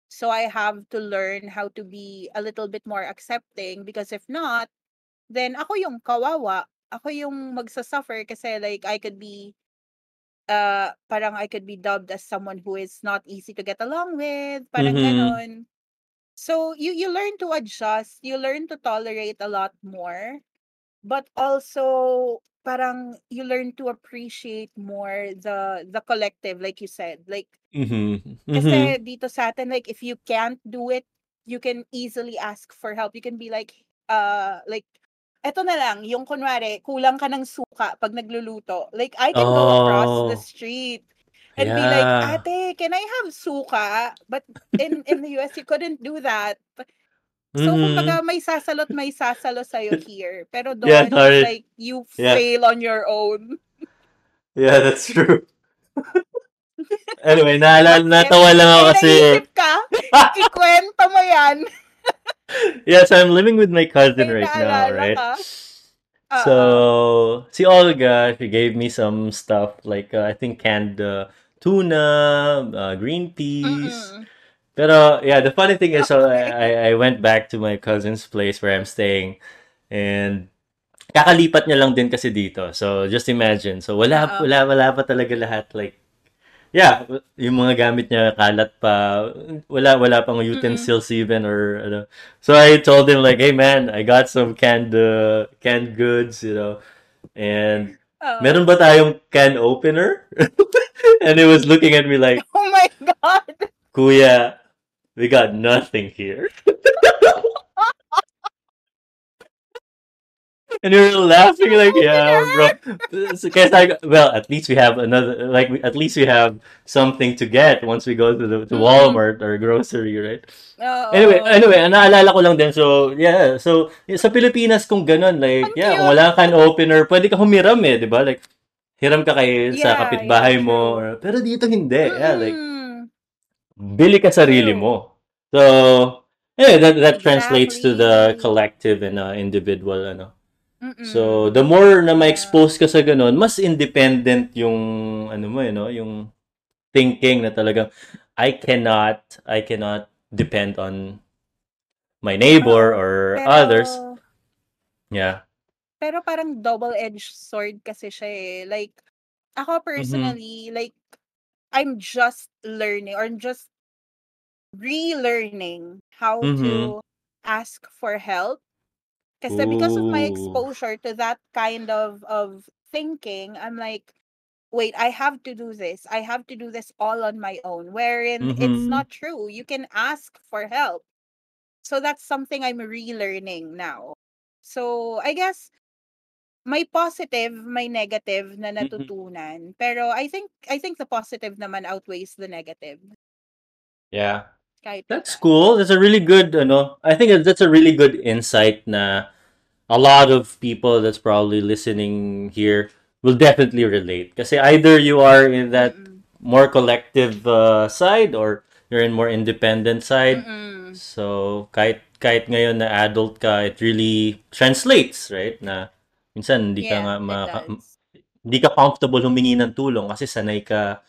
[SPEAKER 2] So I have to learn how to be a little bit more accepting because if not, then ako yung kawawa. Ako yung magsasuffer kasi like I could be uh parang I could be dubbed as someone who is not easy to get along with, parang
[SPEAKER 1] mhm
[SPEAKER 2] ganon. So you you learn to adjust, you learn to tolerate a lot more, but also parang you learn to appreciate more the the collective like you said. Like
[SPEAKER 1] Mhm.
[SPEAKER 2] kasi
[SPEAKER 1] Mhm.
[SPEAKER 2] dito sa atin like if you can't do it, you can easily ask for help. You can be like uh like eto na lang, yung kunwari kulang ka ng suka pag nagluluto. Like I can go across the
[SPEAKER 1] Oh.
[SPEAKER 2] street and be like,
[SPEAKER 1] Yeah.
[SPEAKER 2] "Ate, can I have suka?" But in in the US you couldn't do that. So
[SPEAKER 1] Mhm.
[SPEAKER 2] kumbaga may sasalot may sasalo sa'yo here. Pero
[SPEAKER 1] Yeah,
[SPEAKER 2] doon it's
[SPEAKER 1] sorry.
[SPEAKER 2] like you
[SPEAKER 1] Yeah.
[SPEAKER 2] fail on your own.
[SPEAKER 1] Yeah, that's true. Anyway, naalala natawa lang ako kasi
[SPEAKER 2] ka? Ikwento mo yan.
[SPEAKER 1] Yeah, so I'm living with my cousin right now, right?
[SPEAKER 2] ka?
[SPEAKER 1] So, si Olga, she gave me some stuff like uh, I think canned uh, tuna, uh, green peas.
[SPEAKER 2] Mm-mm.
[SPEAKER 1] Pero yeah, the funny thing is, so I, I went back to my cousin's place where I'm staying, and kakalipat niya lang din kasi dito. So just imagine. So wala wala wala pa talaga lahat like yeah, yung mga gamit niya kalat pa. Wala wala pang utensils even or ano. So I told him like, "Hey man, I got some canned uh, canned goods, you know." And
[SPEAKER 2] Oo.
[SPEAKER 1] meron ba tayong can opener? and he was looking at me like,
[SPEAKER 2] Oh my God!
[SPEAKER 1] "Kuya, we got nothing here." And we were laughing like, yeah, bro. So, sabi ko, well, at least we have another, like, we- at least we have something to get once we go to the to Walmart or grocery, right?
[SPEAKER 2] Oo.
[SPEAKER 1] Anyway, anyway, naalala ko lang din. So, yeah. So, sa Pilipinas, kung ganun, like,
[SPEAKER 2] Ang
[SPEAKER 1] yeah, kung wala kang opener, pwede ka humiram eh, di ba? Like, hiram ka kay sa
[SPEAKER 2] Yeah,
[SPEAKER 1] kapitbahay
[SPEAKER 2] yeah,
[SPEAKER 1] mo. Or, pero dito hindi. Yeah, like,
[SPEAKER 2] Mm-mm.
[SPEAKER 1] bili ka sarili mo. So, yeah, that, that translates to the
[SPEAKER 2] Exactly.
[SPEAKER 1] collective and uh, individual, ano. So, the more na ma-expose ka sa ganun, mas independent yung, ano mo, you know, yung thinking na talagang, I cannot, I cannot depend on my neighbor or
[SPEAKER 2] Pero,
[SPEAKER 1] others. Yeah.
[SPEAKER 2] pero parang double-edged sword kasi siya eh. Like, ako
[SPEAKER 1] Mm-hmm.
[SPEAKER 2] personally, like, I'm just learning or just relearning how
[SPEAKER 1] Mm-hmm.
[SPEAKER 2] to ask for help. Kasi because of my exposure to that kind of of thinking, I'm like, wait, I have to do this. I have to do this all on my own. Wherein it's
[SPEAKER 1] Mm-hmm.
[SPEAKER 2] not true. You can ask for help. So that's something I'm relearning now. So I guess may positive, may negative na
[SPEAKER 1] Mm-hmm.
[SPEAKER 2] natutunan. Pero I think I think the positive naman outweighs the negative.
[SPEAKER 1] Yeah.
[SPEAKER 2] Kahit
[SPEAKER 1] That's cool. That's a really good, ano, I think that's a really good insight na a lot of people that's probably listening here will definitely relate. Kasi either you are in that
[SPEAKER 2] Mm-mm.
[SPEAKER 1] more collective uh, side or you're in more independent side.
[SPEAKER 2] Mm-mm.
[SPEAKER 1] So, kahit kahit ngayon na adult ka, it really translates, right? Na minsan hindi ka
[SPEAKER 2] Yeah,
[SPEAKER 1] nga
[SPEAKER 2] it
[SPEAKER 1] maka-
[SPEAKER 2] does.
[SPEAKER 1] hindi ka comfortable humingi ng tulong kasi sanay ka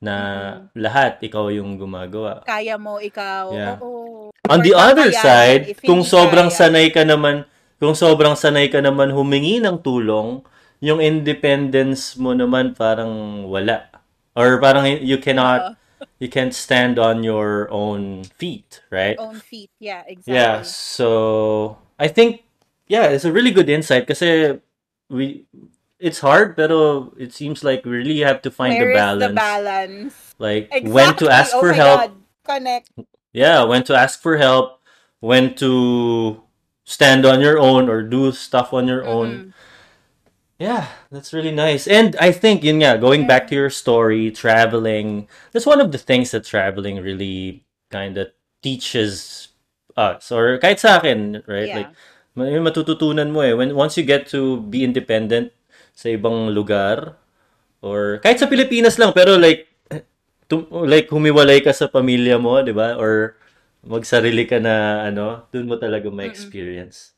[SPEAKER 1] na
[SPEAKER 2] Mm-mm.
[SPEAKER 1] lahat ikaw yung gumagawa.
[SPEAKER 2] Kaya mo ikaw.
[SPEAKER 1] Yeah.
[SPEAKER 2] Oo.
[SPEAKER 1] On the other
[SPEAKER 2] kakayanin
[SPEAKER 1] side, kung sobrang
[SPEAKER 2] kaya.
[SPEAKER 1] sanay ka naman, kung sobrang sanay ka naman humingi ng tulong, yung independence mo naman parang wala. Or parang you cannot, you can't stand on your own feet, right?
[SPEAKER 2] Own feet. Yeah,
[SPEAKER 1] Yeah,
[SPEAKER 2] exactly.
[SPEAKER 1] so I think yeah, it's a really good insight kasi we it's hard pero it seems like we really have to find
[SPEAKER 2] Where
[SPEAKER 1] the
[SPEAKER 2] is the
[SPEAKER 1] balance.
[SPEAKER 2] balance?
[SPEAKER 1] Like when to ask
[SPEAKER 2] Oh
[SPEAKER 1] for help.
[SPEAKER 2] God. Connect.
[SPEAKER 1] Yeah, when to ask for help, when to stand on your own or do stuff on your own.
[SPEAKER 2] Mm-mm.
[SPEAKER 1] Yeah, that's really nice. And I think yun nga, going back to your story, traveling, that's one of the things that traveling really kind of teaches us or kahit sa akin, right?
[SPEAKER 2] Yeah.
[SPEAKER 1] yung matututunan mo eh when once you get to be independent sa ibang lugar or kahit sa. Pilipinas lang pero like tum- like humiwalay ka sa pamilya mo, 'di ba? Or magsarili ka na ano, dun mo talaga
[SPEAKER 2] Mm-mm.
[SPEAKER 1] ma-experience.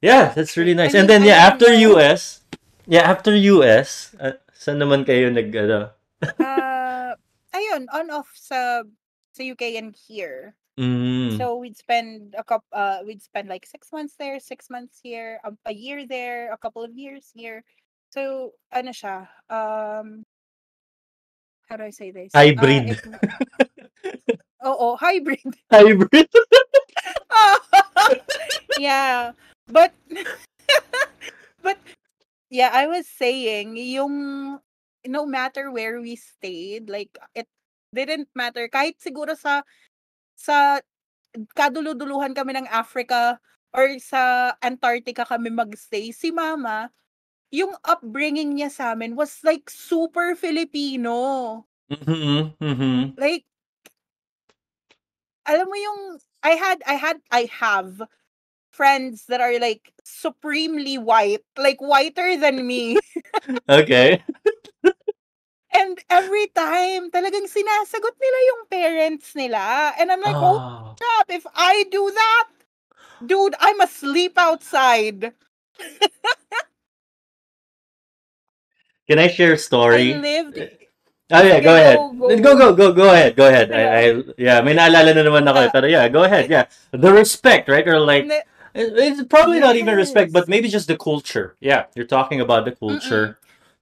[SPEAKER 1] Yeah, that's really nice.
[SPEAKER 2] I
[SPEAKER 1] And then yeah, after
[SPEAKER 2] know.
[SPEAKER 1] US, yeah, after US, uh, saan naman kayo nag ano?
[SPEAKER 2] Uh, ayun, on off sa sa UK and here.
[SPEAKER 1] Mm.
[SPEAKER 2] So we'd spend a couple uh we'd spend like six months there, six months here, a, a year there, a couple of years here. So ano siya, um how do I say this? Uh
[SPEAKER 1] Hybrid.
[SPEAKER 2] oh, Oo, hybrid.
[SPEAKER 1] Hybrid.
[SPEAKER 2] yeah. But but yeah, I was saying yung no matter where we stayed, like it didn't matter kahit siguro sa sa kaduluduluhan kami ng Africa or sa Antarctica kami magstay, si mama, yung upbringing niya sa amin was like super Filipino.
[SPEAKER 1] Mhm, mhm.
[SPEAKER 2] Like alam mo yung I had I had I have friends that are like supremely white, like whiter than me.
[SPEAKER 1] Okay.
[SPEAKER 2] And every time, talagang sinasagot nila yung parents nila. And I'm like, oh, crap, if I do that, dude, I'm asleep outside.
[SPEAKER 1] Can I share a
[SPEAKER 2] I
[SPEAKER 1] story?
[SPEAKER 2] lived
[SPEAKER 1] Oh yeah, go ahead.
[SPEAKER 2] go, go.
[SPEAKER 1] Go go ahead. Go ahead. I, I yeah, may naalala na naman ako eh, pero yeah, go ahead. Yeah. The respect, right? Or like it- it's probably not even respect,
[SPEAKER 2] Yes.
[SPEAKER 1] but maybe just the culture. Yeah, you're talking about the culture,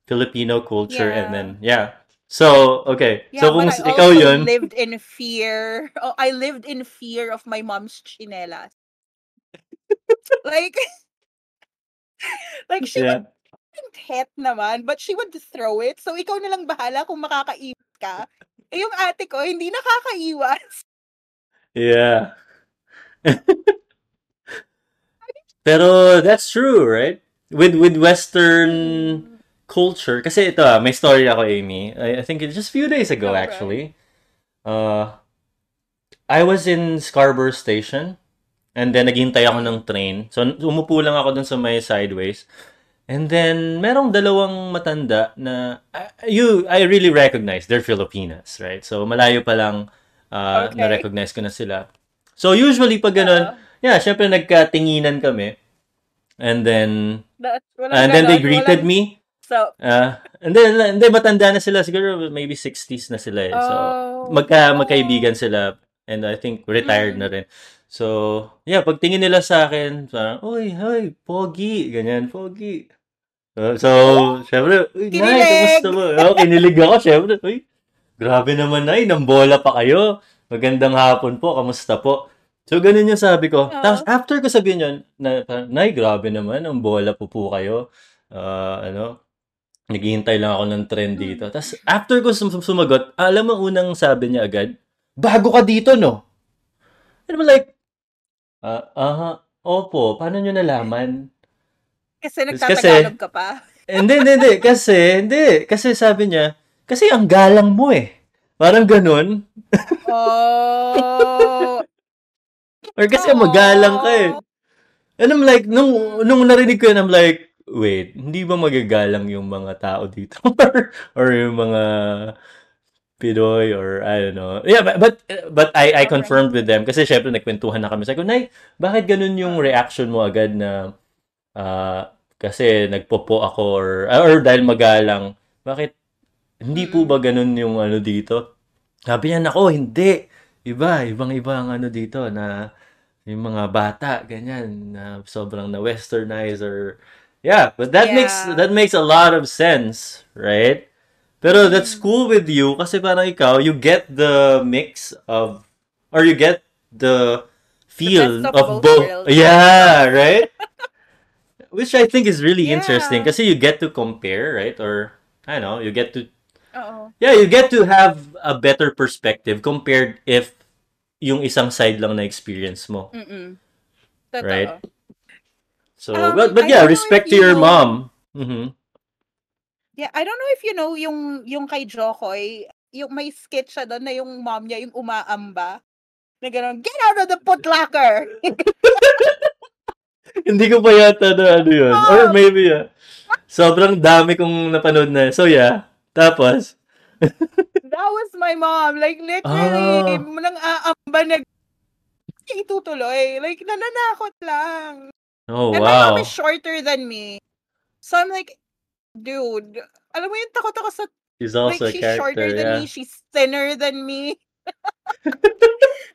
[SPEAKER 1] Filipino culture and
[SPEAKER 2] Yeah.
[SPEAKER 1] then yeah. So, okay.
[SPEAKER 2] Yeah,
[SPEAKER 1] so kung
[SPEAKER 2] I
[SPEAKER 1] ikaw yun,
[SPEAKER 2] lived in fear. Oh, I lived in fear of my mom's chinelas. like, like she
[SPEAKER 1] yeah.
[SPEAKER 2] would het naman, but she would throw it. So, ikaw na lang bahala kung makakaiwas ka. Eh, yung ate ko, hindi nakakaiwas.
[SPEAKER 1] Yeah. Pero that's true, right? With with Western culture, kasi ito ah, may story ako, Amy. I, I think it's just a few days ago,
[SPEAKER 2] Alright.
[SPEAKER 1] actually. Uh, I was in Scarborough Station, and then naghintay ako ng train. So, umupo lang ako dun sa may sideways. And then, merong dalawang matanda na, uh, you, I really recognize, they're Filipinas, right? So, malayo pa lang, uh,
[SPEAKER 2] Okay.
[SPEAKER 1] na-recognize ko na sila. So, usually, pag ganun,
[SPEAKER 2] Ah,
[SPEAKER 1] yeah, syempre, nagkatinginan kami. And then,
[SPEAKER 2] that,
[SPEAKER 1] and then they greeted
[SPEAKER 2] walang-
[SPEAKER 1] me.
[SPEAKER 2] So,
[SPEAKER 1] Uh, and then, and then matanda na sila, siguro maybe 60s na sila eh. So,
[SPEAKER 2] oh,
[SPEAKER 1] magka,
[SPEAKER 2] oh.
[SPEAKER 1] magkaibigan sila. And I think retired
[SPEAKER 2] Mm.
[SPEAKER 1] na rin. So, yeah, pag tingin nila sa akin, parang, uy, uy, pogi, ganyan, pogi. Uh, so, syempre, uy, Nay,
[SPEAKER 2] Kinilig!
[SPEAKER 1] kamusta mo? Oh, kinilig ako, syempre, uy, grabe naman, Nay, nang bola pa kayo. Magandang hapon po, kamusta po? So, ganun yung sabi ko.
[SPEAKER 2] Oo.
[SPEAKER 1] Tapos, after ko sabihin yun, na, parang, Nay, grabe naman, ang bola po po kayo. Ah, ano, naghihintay lang ako ng trend dito. Tapos, after ko sum- sumagot, alam mo unang sabi niya agad, bago ka dito, no? And I'm like, ah, aha, opo, paano nyo nalaman?
[SPEAKER 2] Kasi
[SPEAKER 1] Kasi-
[SPEAKER 2] nagtatagalog ka pa.
[SPEAKER 1] hindi, hindi, hindi. Kasi, hindi. Kasi sabi niya, kasi ang galang mo eh. Parang ganun.
[SPEAKER 2] Oh.
[SPEAKER 1] Or kasi magalang ka eh. And I'm like, nung, nung narinig ko yun, I'm like, wait, hindi ba magagalang yung mga tao dito? or, yung mga Pinoy or I don't know. Yeah, but but, but I I confirmed with them kasi syempre nagkwentuhan na kami. Sabi ko, Nay, bakit ganun yung reaction mo agad na ah, kasi nagpopo ako or or dahil magalang, bakit hindi po ba ganun yung ano dito? Sabi niya, nako, hindi. Iba, ibang-iba ang ano dito na yung mga bata, ganyan, na sobrang na westernized or yeah, but that makes that makes a lot of sense, right? Pero that's
[SPEAKER 2] Mm.
[SPEAKER 1] cool with you kasi parang ikaw, you get the mix of or you get the feel
[SPEAKER 2] best of
[SPEAKER 1] of
[SPEAKER 2] both
[SPEAKER 1] both. Yeah, right? Which I think is really
[SPEAKER 2] Yeah.
[SPEAKER 1] interesting kasi you get to compare, right? Or I don't know, you get to
[SPEAKER 2] Oo.
[SPEAKER 1] Yeah, you get to have a better perspective compared if yung isang side lang na experience mo.
[SPEAKER 2] Mm-mm. Totoo.
[SPEAKER 1] Right? So,
[SPEAKER 2] Um,
[SPEAKER 1] but, but
[SPEAKER 2] I
[SPEAKER 1] yeah, respect to
[SPEAKER 2] you
[SPEAKER 1] your
[SPEAKER 2] know-
[SPEAKER 1] mom. Mhm.
[SPEAKER 2] Yeah, I don't know if you know yung yung kay Jokoy, yung may sketch siya doon na yung mom niya yung umaamba. Na gano'n, get out of the putlocker!
[SPEAKER 1] Hindi ko pa yata na ano yun. Or
[SPEAKER 2] Oh.
[SPEAKER 1] maybe, yeah. Sobrang dami kong napanood na. So, yeah. Tapos,
[SPEAKER 2] That was my mom. Like, literally,
[SPEAKER 1] Ah.
[SPEAKER 2] nang aamba nag itutuloy. Like, nananakot lang.
[SPEAKER 1] Oh,
[SPEAKER 2] And my mom is shorter than me. So I'm like, dude, alam mo yung takot ako sa,
[SPEAKER 1] She's
[SPEAKER 2] like,
[SPEAKER 1] also a
[SPEAKER 2] she's shorter
[SPEAKER 1] character,
[SPEAKER 2] than me, she's thinner than me.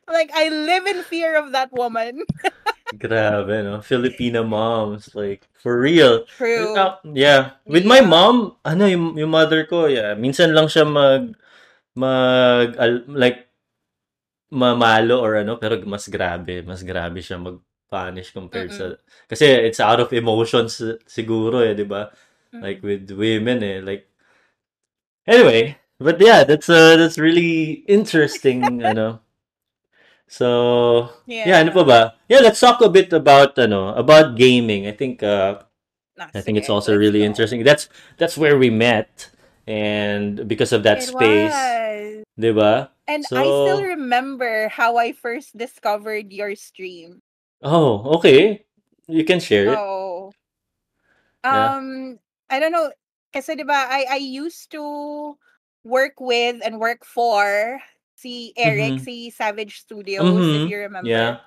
[SPEAKER 2] like, I live in fear of that woman.
[SPEAKER 1] Grabe, no? Filipina moms. Like, for real.
[SPEAKER 2] True.
[SPEAKER 1] Uh, yeah. With my mom, ano, yung, yung mother ko, yeah, minsan lang siya mag, mag, al- like, mamalo or ano, pero mas grabe. Mas grabe siya mag-punish compared
[SPEAKER 2] Mm.
[SPEAKER 1] sa... Kasi it's out of emotions siguro eh, di ba? Like with women eh. Like, anyway, but yeah, that's uh, that's really interesting, you know. So, yeah, ano pa
[SPEAKER 2] Yeah.
[SPEAKER 1] ba? Yeah, let's talk a bit about, ano, about gaming. I think, uh,
[SPEAKER 2] Ah,
[SPEAKER 1] I think it's also
[SPEAKER 2] let's
[SPEAKER 1] really
[SPEAKER 2] go.
[SPEAKER 1] interesting. That's that's where we met, and because of that
[SPEAKER 2] It
[SPEAKER 1] space,
[SPEAKER 2] was.
[SPEAKER 1] di ba?
[SPEAKER 2] And I still
[SPEAKER 1] So,
[SPEAKER 2] remember how I first discovered your stream.
[SPEAKER 1] Oh, okay. You can share it.
[SPEAKER 2] Oh.
[SPEAKER 1] Yeah.
[SPEAKER 2] Um, I don't know. Kasi diba, I, I used to work with and work for si Eric,
[SPEAKER 1] Mm-hmm.
[SPEAKER 2] si Savage Studios, if
[SPEAKER 1] Mm-hmm.
[SPEAKER 2] you remember.
[SPEAKER 1] Yeah.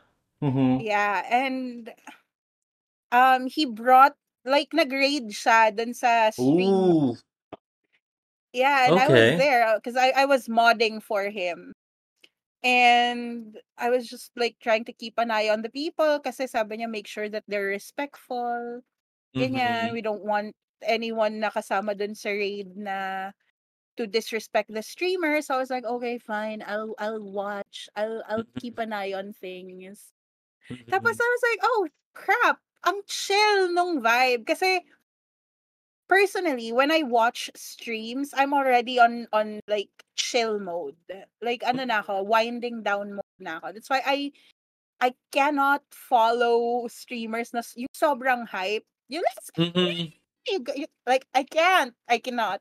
[SPEAKER 1] Mm-hmm.
[SPEAKER 2] Yeah, and um, he brought, like, nag-raid siya dun sa stream.
[SPEAKER 1] Ooh.
[SPEAKER 2] Yeah, and I was
[SPEAKER 1] Okay.
[SPEAKER 2] there because I, I was modding for him. And I was just like trying to keep an eye on the people kasi sabi niya make sure that they're respectful. Ganyan,
[SPEAKER 1] Mm-hmm.
[SPEAKER 2] we don't want anyone na kasama dun sa raid na to disrespect the streamer. So I was like, okay, fine. I'll I'll watch. I'll I'll keep an eye on things. Tapos
[SPEAKER 1] Mm-hmm.
[SPEAKER 2] I was like, oh crap, ang chill nung vibe. Kasi personally, when I watch streams, I'm already on on like chill mode. Like ano na ako, winding down mode na ako. That's why I I cannot follow streamers na yung sobrang hype. You let's
[SPEAKER 1] Mm-hmm.
[SPEAKER 2] you, you- like I can't. I cannot.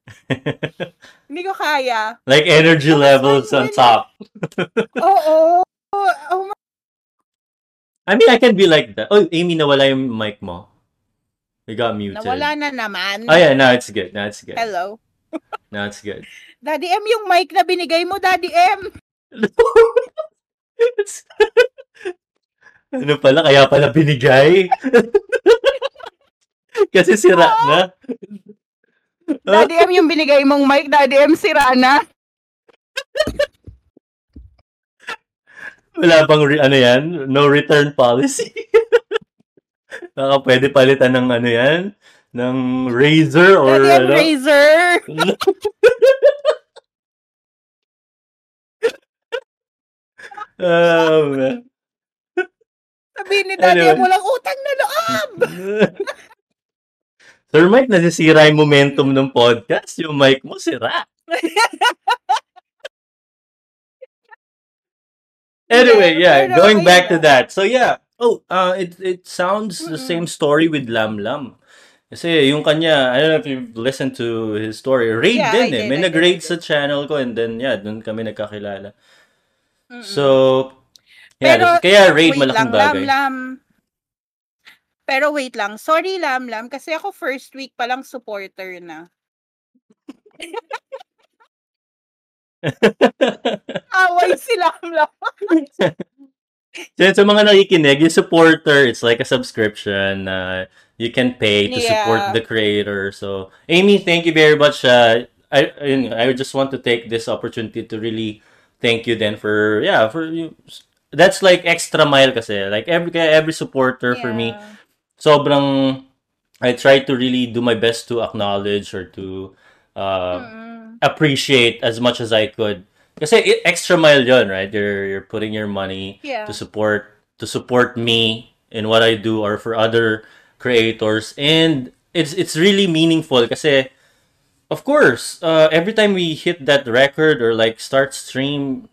[SPEAKER 2] Hindi ko kaya.
[SPEAKER 1] like energy levels on top.
[SPEAKER 2] Oo. Oh, oh my
[SPEAKER 1] I mean, I can be like that. Oh, Amy, nawala yung mic mo. We got
[SPEAKER 2] nawala
[SPEAKER 1] muted.
[SPEAKER 2] na naman.
[SPEAKER 1] Oh yeah, now it's good. Now it's good.
[SPEAKER 2] Hello.
[SPEAKER 1] Now it's good.
[SPEAKER 2] Daddy M yung mic na binigay mo, Daddy M.
[SPEAKER 1] Ano pala, kaya pala binigay? Kasi sira
[SPEAKER 2] Oo.
[SPEAKER 1] na.
[SPEAKER 2] Daddy M yung binigay mong mic, Daddy M sira na.
[SPEAKER 1] wala bang, re- ano yan? No return policy. Baka pwede palitan ng ano yan? Ng razor or
[SPEAKER 2] M
[SPEAKER 1] ano?
[SPEAKER 2] Razor.
[SPEAKER 1] oh, man.
[SPEAKER 2] Sabihin ni Daddy
[SPEAKER 1] Anyway.
[SPEAKER 2] walang utang na loob.
[SPEAKER 1] Sir Mike, nasisira yung momentum ng podcast. Yung mic mo, sira. Anyway, yeah, going back to that. So yeah, oh, uh, it it sounds the same story with Lam Lam. Kasi yung kanya, I don't know if you've listened to his story. Raid
[SPEAKER 2] Yeah,
[SPEAKER 1] din
[SPEAKER 2] I
[SPEAKER 1] eh.
[SPEAKER 2] did,
[SPEAKER 1] May nag-raid sa channel ko and then yeah, dun kami nagkakilala.
[SPEAKER 2] Mm-mm.
[SPEAKER 1] So, yeah,
[SPEAKER 2] Pero,
[SPEAKER 1] kaya raid
[SPEAKER 2] wait
[SPEAKER 1] malaking
[SPEAKER 2] lang, Lam
[SPEAKER 1] bagay.
[SPEAKER 2] Lam. Pero wait lang, sorry Lam Lam, kasi ako first week pa lang supporter na. Away si Lam Lam.
[SPEAKER 1] So, sa mga nakikinig, yung supporter, it's like a subscription na you can pay to support
[SPEAKER 2] Yeah.
[SPEAKER 1] the creator. So, Amy, thank you very much. Uh, I, I I just want to take this opportunity to really thank you then for, yeah, for you. That's like extra mile kasi. Like every every supporter for me,
[SPEAKER 2] Yeah.
[SPEAKER 1] sobrang I try to really do my best to acknowledge or to uh,
[SPEAKER 2] Mm-mm.
[SPEAKER 1] appreciate as much as I could. Kasi i- extra mile yun, right? You're you're putting your money
[SPEAKER 2] Yeah.
[SPEAKER 1] to support to support me in what I do or for other creators and it's it's really meaningful kasi of course, uh, every time we hit that record or like start stream,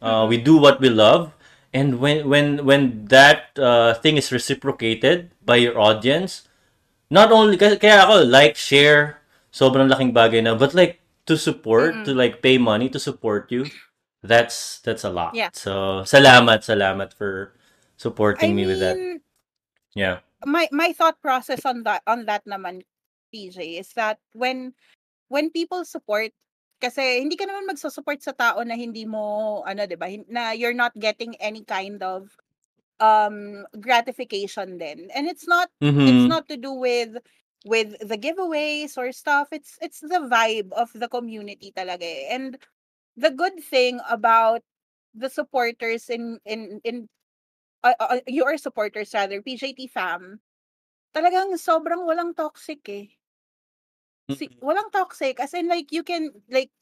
[SPEAKER 1] uh, we do what we love and when when when that uh, thing is reciprocated by your audience, not only kaya, kaya ako like share sobrang laking bagay na but like to support
[SPEAKER 2] Mm-mm.
[SPEAKER 1] to like pay money to support you that's that's a lot.
[SPEAKER 2] Yeah.
[SPEAKER 1] so salamat salamat for
[SPEAKER 2] I
[SPEAKER 1] supporting me with that.
[SPEAKER 2] mean,
[SPEAKER 1] yeah.
[SPEAKER 2] My my thought process on that on that naman PJ is that when when people support kasi hindi ka naman magsusupport sa tao na hindi mo ano 'di ba na you're not getting any kind of um gratification then and it's not it's
[SPEAKER 1] mm-hmm.
[SPEAKER 2] not to do with with the giveaways or stuff it's it's the vibe of the community talaga eh. and the good thing about the supporters in in in uh, uh, your supporters rather PJT fam talagang sobrang walang toxic eh si, walang toxic as in like you can like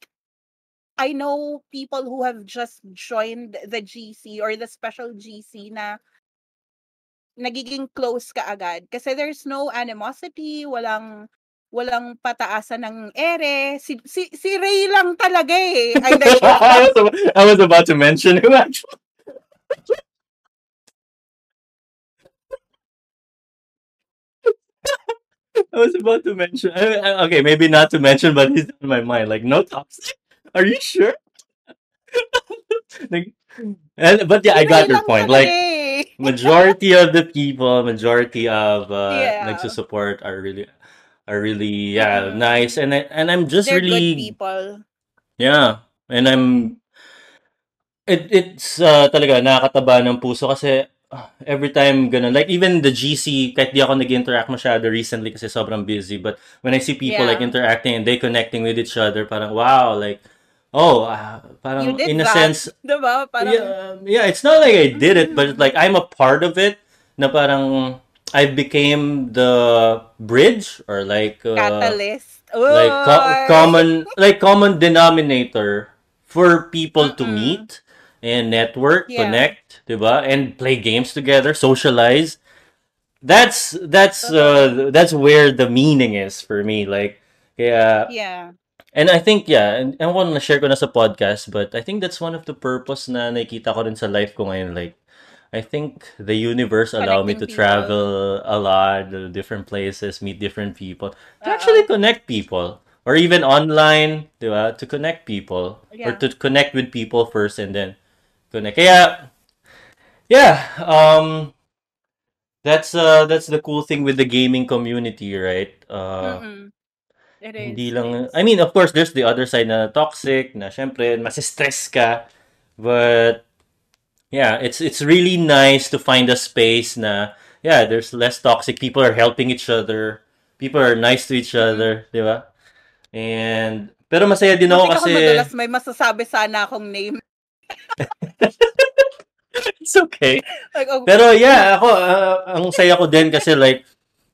[SPEAKER 2] I know people who have just joined the GC or the special GC na nagiging close ka agad kasi there's no animosity, walang walang pataasan ng ere. Si si, si Ray lang talaga eh.
[SPEAKER 1] I, was, I was about to mention him actually. I was about to mention. okay, maybe not to mention, but he's in my mind. Like, no toxic. Are you sure? like, and, but yeah, I got your point. Like, majority of the people, majority of uh, yeah. like to support are really, are really yeah mm-hmm. nice, and I, and I'm just
[SPEAKER 2] They're
[SPEAKER 1] really
[SPEAKER 2] people.
[SPEAKER 1] Yeah, and I'm. It it's uh, talaga nakakataba ng puso kasi every time gonna Like even the GC, kahit di ako nag-interact masyado recently kasi sobrang busy. But when I see people yeah. like interacting and they connecting with each other, parang wow, like, oh, uh, parang in that. a sense,
[SPEAKER 2] diba? Parang...
[SPEAKER 1] Yeah, yeah, it's not like I did it, but like I'm a part of it na parang I became the bridge or like
[SPEAKER 2] uh, catalyst.
[SPEAKER 1] Like co- common like common denominator for people to meet and network, yeah. connect, diba? And play games together, socialize. That's that's uh that's where the meaning is for me. Like yeah.
[SPEAKER 2] Yeah.
[SPEAKER 1] And I think yeah, and I want to share ko na sa podcast, but I think that's one of the purpose na nakita ko rin sa life ko ngayon like I think the universe allow me to people. travel a lot, different places, meet different people, to Uh-oh. actually connect people or even online, diba? To connect people yeah. or to connect with people first and then connect. Kaya, yeah, um, that's uh, that's the cool thing with the gaming community, right? Uh,
[SPEAKER 2] mm It is.
[SPEAKER 1] Hindi lang, I mean, of course, there's the other side na toxic, na syempre, stress ka. But, yeah, it's it's really nice to find a space na, yeah, there's less toxic. People are helping each other. People are nice to each other, di ba? And, pero masaya din ako kasi... Ako
[SPEAKER 2] madalas may masasabi sana akong name.
[SPEAKER 1] It's okay. Like, oh, Pero yeah, ako uh, ang saya ko din kasi like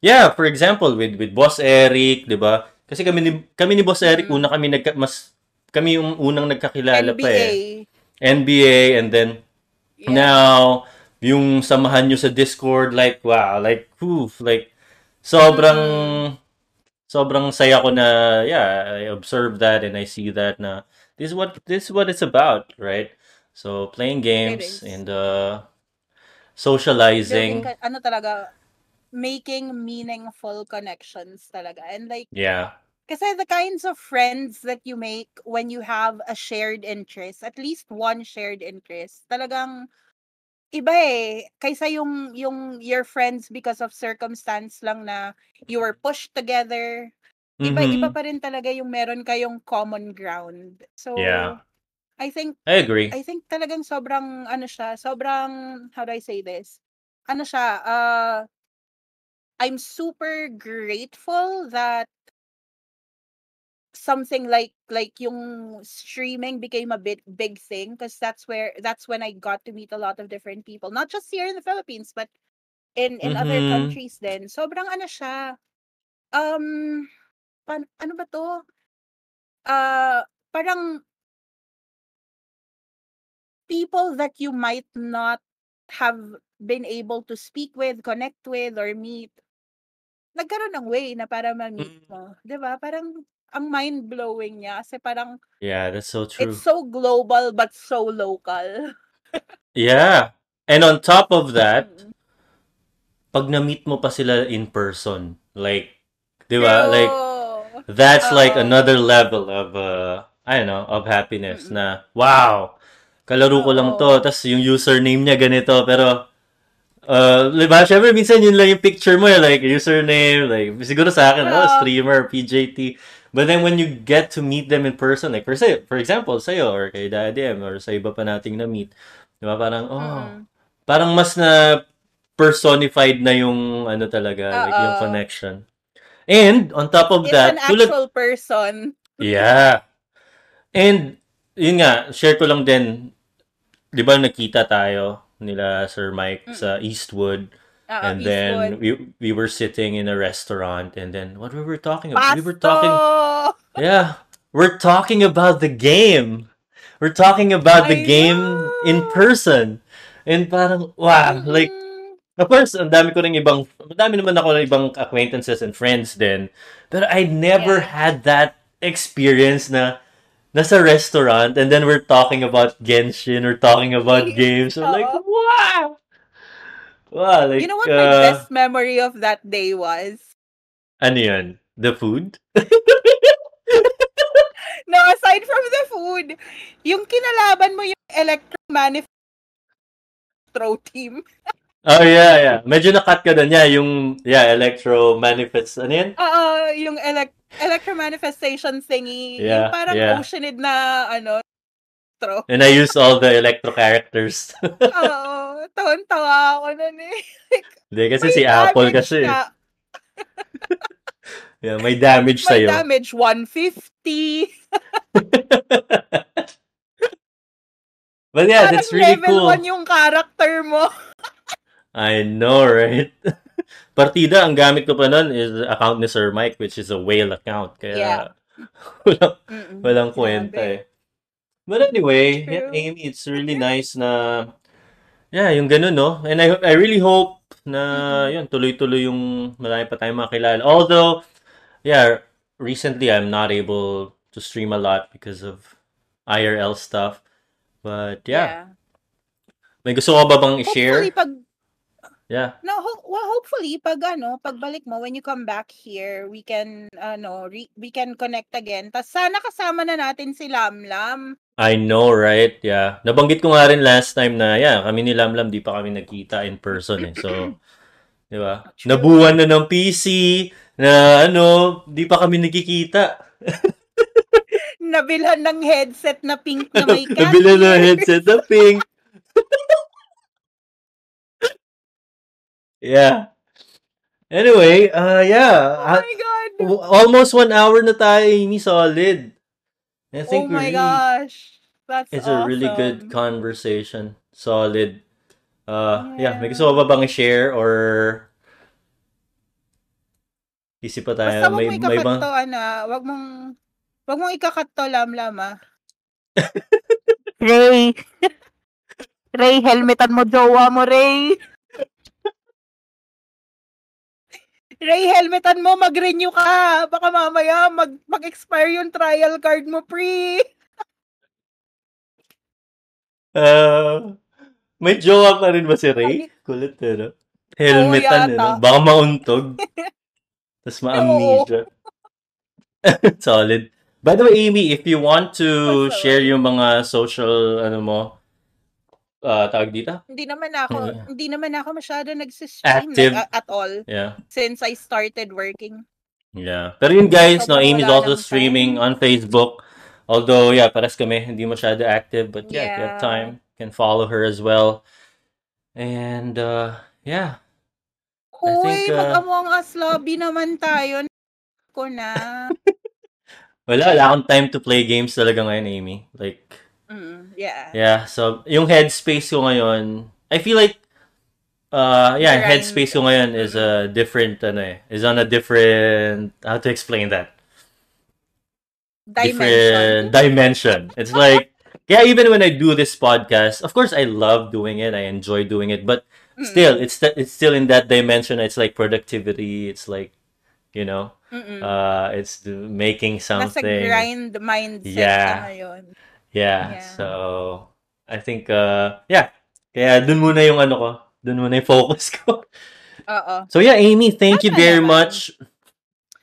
[SPEAKER 1] yeah, for example with with Boss Eric, 'di ba? Kasi kami ni kami ni Boss Eric mm. una kami nagka, mas kami yung unang nagkakilala
[SPEAKER 2] NBA.
[SPEAKER 1] pa eh. NBA and then yeah. now yung samahan nyo sa Discord like wow, like poof, like sobrang mm. sobrang saya ko na yeah, I observe that and I see that na this is what this is what it's about, right? So playing games and uh socializing.
[SPEAKER 2] Building, ano talaga making meaningful connections talaga. And like
[SPEAKER 1] Yeah.
[SPEAKER 2] Kasi the kinds of friends that you make when you have a shared interest, at least one shared interest, talagang iba eh. Kaysa yung yung your friends because of circumstance lang na you were pushed together. Iba mm-hmm. iba pa rin talaga yung meron kayong common ground. So
[SPEAKER 1] yeah.
[SPEAKER 2] I think
[SPEAKER 1] I agree.
[SPEAKER 2] I think talagang sobrang ano siya, sobrang how do I say this? Ano siya, uh I'm super grateful that something like like yung streaming became a bit big thing because that's where that's when I got to meet a lot of different people, not just here in the Philippines but in in mm-hmm. other countries then. Sobrang ano siya um pan, ano ba to? Uh parang people that you might not have been able to speak with, connect with, or meet, nagkaroon ng way na para ma-meet mm. mo. 'Di ba? Parang ang mind-blowing niya kasi parang
[SPEAKER 1] Yeah, that's so true.
[SPEAKER 2] it's so global but so local.
[SPEAKER 1] Yeah. And on top of that, Mm. pag na-meet mo pa sila in person, like, 'di ba? Like that's like another level of uh I don't know, of happiness Mm. na wow, kalaro ko lang to, tapos yung username niya ganito, pero, uh, diba, syempre, minsan yun lang yung picture mo, eh, like, username, like, siguro sa akin, oh, streamer, PJT, but then when you get to meet them in person, like, for, say, for example, sa'yo, or kay Daddy M, or sa iba pa nating na-meet, diba, parang, oh, mm. parang mas na personified na yung, ano talaga, Uh-oh. like, yung connection. And, on top of
[SPEAKER 2] It's
[SPEAKER 1] that,
[SPEAKER 2] an actual tulad, person.
[SPEAKER 1] yeah. And, yun nga, share ko lang din, 'di ba nakita tayo nila Sir Mike mm. sa Eastwood. Uh, and Eastwood. then we we were sitting in a restaurant and then what we were talking about?
[SPEAKER 2] We
[SPEAKER 1] were talking Yeah. We're talking about the game. we're talking about the
[SPEAKER 2] I
[SPEAKER 1] game in
[SPEAKER 2] know.
[SPEAKER 1] person. And parang, wow, like,
[SPEAKER 2] Mm.
[SPEAKER 1] of course, ang dami ko ring ibang, madami naman ako ng ibang acquaintances and friends din. But I never
[SPEAKER 2] Yeah.
[SPEAKER 1] had that experience na nasa restaurant and then we're talking about Genshin, we're talking about games. I'm like, wow! Wow, like,
[SPEAKER 2] You know what my
[SPEAKER 1] uh,
[SPEAKER 2] best memory of that day was?
[SPEAKER 1] ano yun? The food?
[SPEAKER 2] No, aside from the food, yung kinalaban mo yung Electro Manifestro team.
[SPEAKER 1] Oh, yeah, yeah. Medyo nakat ka dun. Yeah, yung, yeah, electro manifest, ano yan?
[SPEAKER 2] Oo, yung elec Electro Manifestation thingy.
[SPEAKER 1] Yeah,
[SPEAKER 2] yung parang
[SPEAKER 1] yeah.
[SPEAKER 2] Oceanid na, ano, Electro.
[SPEAKER 1] And I used all the electro characters.
[SPEAKER 2] Oo, tawan-tawa ako nun eh.
[SPEAKER 1] Hindi, kasi
[SPEAKER 2] May
[SPEAKER 1] si Apple kasi.
[SPEAKER 2] ka.
[SPEAKER 1] Yeah, may damage
[SPEAKER 2] May
[SPEAKER 1] sa'yo.
[SPEAKER 2] damage, 150.
[SPEAKER 1] But yeah,
[SPEAKER 2] Parang
[SPEAKER 1] that's really
[SPEAKER 2] level
[SPEAKER 1] cool.
[SPEAKER 2] 1 yung character mo.
[SPEAKER 1] I know, right? Partida, ang gamit ko pa nun is account ni Sir Mike, which is a whale account. Kaya,
[SPEAKER 2] Yeah.
[SPEAKER 1] walang,
[SPEAKER 2] Mm-mm.
[SPEAKER 1] walang kwenta eh. But anyway, yeah. Amy, it's really nice na, yeah, yung ganun, no? And I, I really hope na,
[SPEAKER 2] Mm-mm.
[SPEAKER 1] yun, tuloy-tuloy yung marami pa tayong makilala. Although, yeah, recently I'm not able to stream a lot because of IRL stuff. But yeah, may gusto ko ba bang i-share?
[SPEAKER 2] Hopefully, pag,
[SPEAKER 1] Yeah.
[SPEAKER 2] no, ho- well, hopefully, pag, ano, pagbalik mo, when you come back here, we can, ano, re- we can connect again. Tapos sana kasama na natin si Lamlam.
[SPEAKER 1] I know, right? Yeah. Nabanggit ko nga rin last time na, yeah, kami ni Lamlam, di pa kami nagkita in person eh. So, di ba? Nabuwan na ng PC, na ano, di pa kami nagkikita.
[SPEAKER 2] Nabilhan ng headset na pink na may cat
[SPEAKER 1] Nabila na
[SPEAKER 2] ears.
[SPEAKER 1] headset na pink. yeah. Anyway, uh, yeah.
[SPEAKER 2] Oh my God.
[SPEAKER 1] almost one hour na tayo, Amy, solid. I
[SPEAKER 2] Oh
[SPEAKER 1] think we
[SPEAKER 2] my
[SPEAKER 1] really,
[SPEAKER 2] gosh. That's
[SPEAKER 1] It's a really good
[SPEAKER 2] awesome.
[SPEAKER 1] conversation. Solid. Uh, yeah, may
[SPEAKER 2] Yeah.
[SPEAKER 1] gusto ka ba bang i-share or isip pa tayo?
[SPEAKER 2] Basta
[SPEAKER 1] May,
[SPEAKER 2] mo
[SPEAKER 1] may
[SPEAKER 2] ikakat
[SPEAKER 1] bang...
[SPEAKER 2] to, ana. Wag mong, wag mong ikakat to, lam-lam, ah. Ray. Ray, helmetan mo jowa mo, Ray. Ray, helmetan mo, mag-renew ka. Baka mamaya mag, mag-expire yung trial card mo, pre.
[SPEAKER 1] Uh, may jowa pa rin ba si Ray? Kulit no? Helmetan eh, no?
[SPEAKER 2] yata.
[SPEAKER 1] Baka mauntog. Tapos ma-amnesia. Solid. By the way, Amy, if you want to share yung mga social, ano mo, uh, tawag dito?
[SPEAKER 2] Hindi naman ako,
[SPEAKER 1] Yeah.
[SPEAKER 2] hindi naman ako masyado nagsistream
[SPEAKER 1] Active.
[SPEAKER 2] like, a- at all
[SPEAKER 1] Yeah.
[SPEAKER 2] since I started working.
[SPEAKER 1] Yeah. Pero yun guys, no,
[SPEAKER 2] Sobrang
[SPEAKER 1] Amy's also
[SPEAKER 2] ng
[SPEAKER 1] streaming
[SPEAKER 2] time.
[SPEAKER 1] on Facebook. Although, yeah, pares kami, hindi masyado active. But yeah, if you have
[SPEAKER 2] Yeah.
[SPEAKER 1] time, you can follow her as well. And, uh, yeah. Think, uh,
[SPEAKER 2] mag-Among Us lobby naman tayo. Ko na.
[SPEAKER 1] Wala, wala akong time to play games talaga ngayon, Amy. Like,
[SPEAKER 2] Mm, yeah.
[SPEAKER 1] yeah. So, yung headspace ko ngayon, I feel like, uh, yeah,
[SPEAKER 2] Grind.
[SPEAKER 1] headspace ko ngayon is a different, ano eh, is on a different, how to explain that? different
[SPEAKER 2] Dimension.
[SPEAKER 1] dimension. It's like, yeah, even when I do this podcast, of course I love doing it. I enjoy doing it, but still, it's st- it's still in that dimension. It's like productivity. It's like, you know,
[SPEAKER 2] Mm-mm.
[SPEAKER 1] uh, it's making something.
[SPEAKER 2] grind mindset
[SPEAKER 1] Yeah. Yeah.
[SPEAKER 2] Yeah.
[SPEAKER 1] So I think, uh, yeah. Kaya dun muna yung ano ko. Dun muna yung focus ko.
[SPEAKER 2] Oo.
[SPEAKER 1] So yeah, Amy, thank you very
[SPEAKER 2] naman.
[SPEAKER 1] much.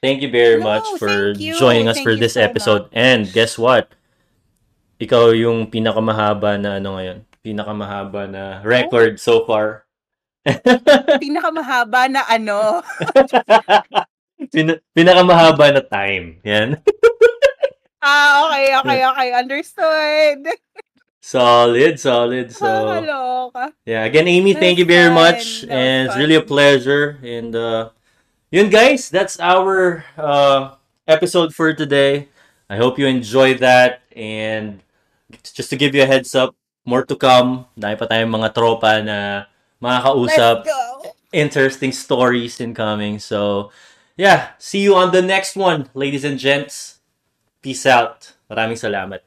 [SPEAKER 1] Thank you very
[SPEAKER 2] No,
[SPEAKER 1] much for joining us
[SPEAKER 2] Thank
[SPEAKER 1] for this
[SPEAKER 2] so
[SPEAKER 1] episode.
[SPEAKER 2] much.
[SPEAKER 1] And guess what? Ikaw yung pinakamahaba na ano ngayon. Pinakamahaba na record so far.
[SPEAKER 2] Pinakamahaba na ano.
[SPEAKER 1] Pina- pinakamahaba na time. Yan.
[SPEAKER 2] Ah, okay, okay, okay. Understood.
[SPEAKER 1] Solid, solid. So,
[SPEAKER 2] Nakakaloka.
[SPEAKER 1] yeah. Again, Amy, thank you very much.
[SPEAKER 2] That was
[SPEAKER 1] And it's really a pleasure. And, uh, yun guys, that's our uh, episode for today. I hope you enjoyed that. And just to give you a heads up, more to come. Dahil pa tayong mga tropa na makakausap.
[SPEAKER 2] Go.
[SPEAKER 1] Interesting stories incoming. So, yeah. See you on the next one, ladies and gents. Peace out. Maraming salamat.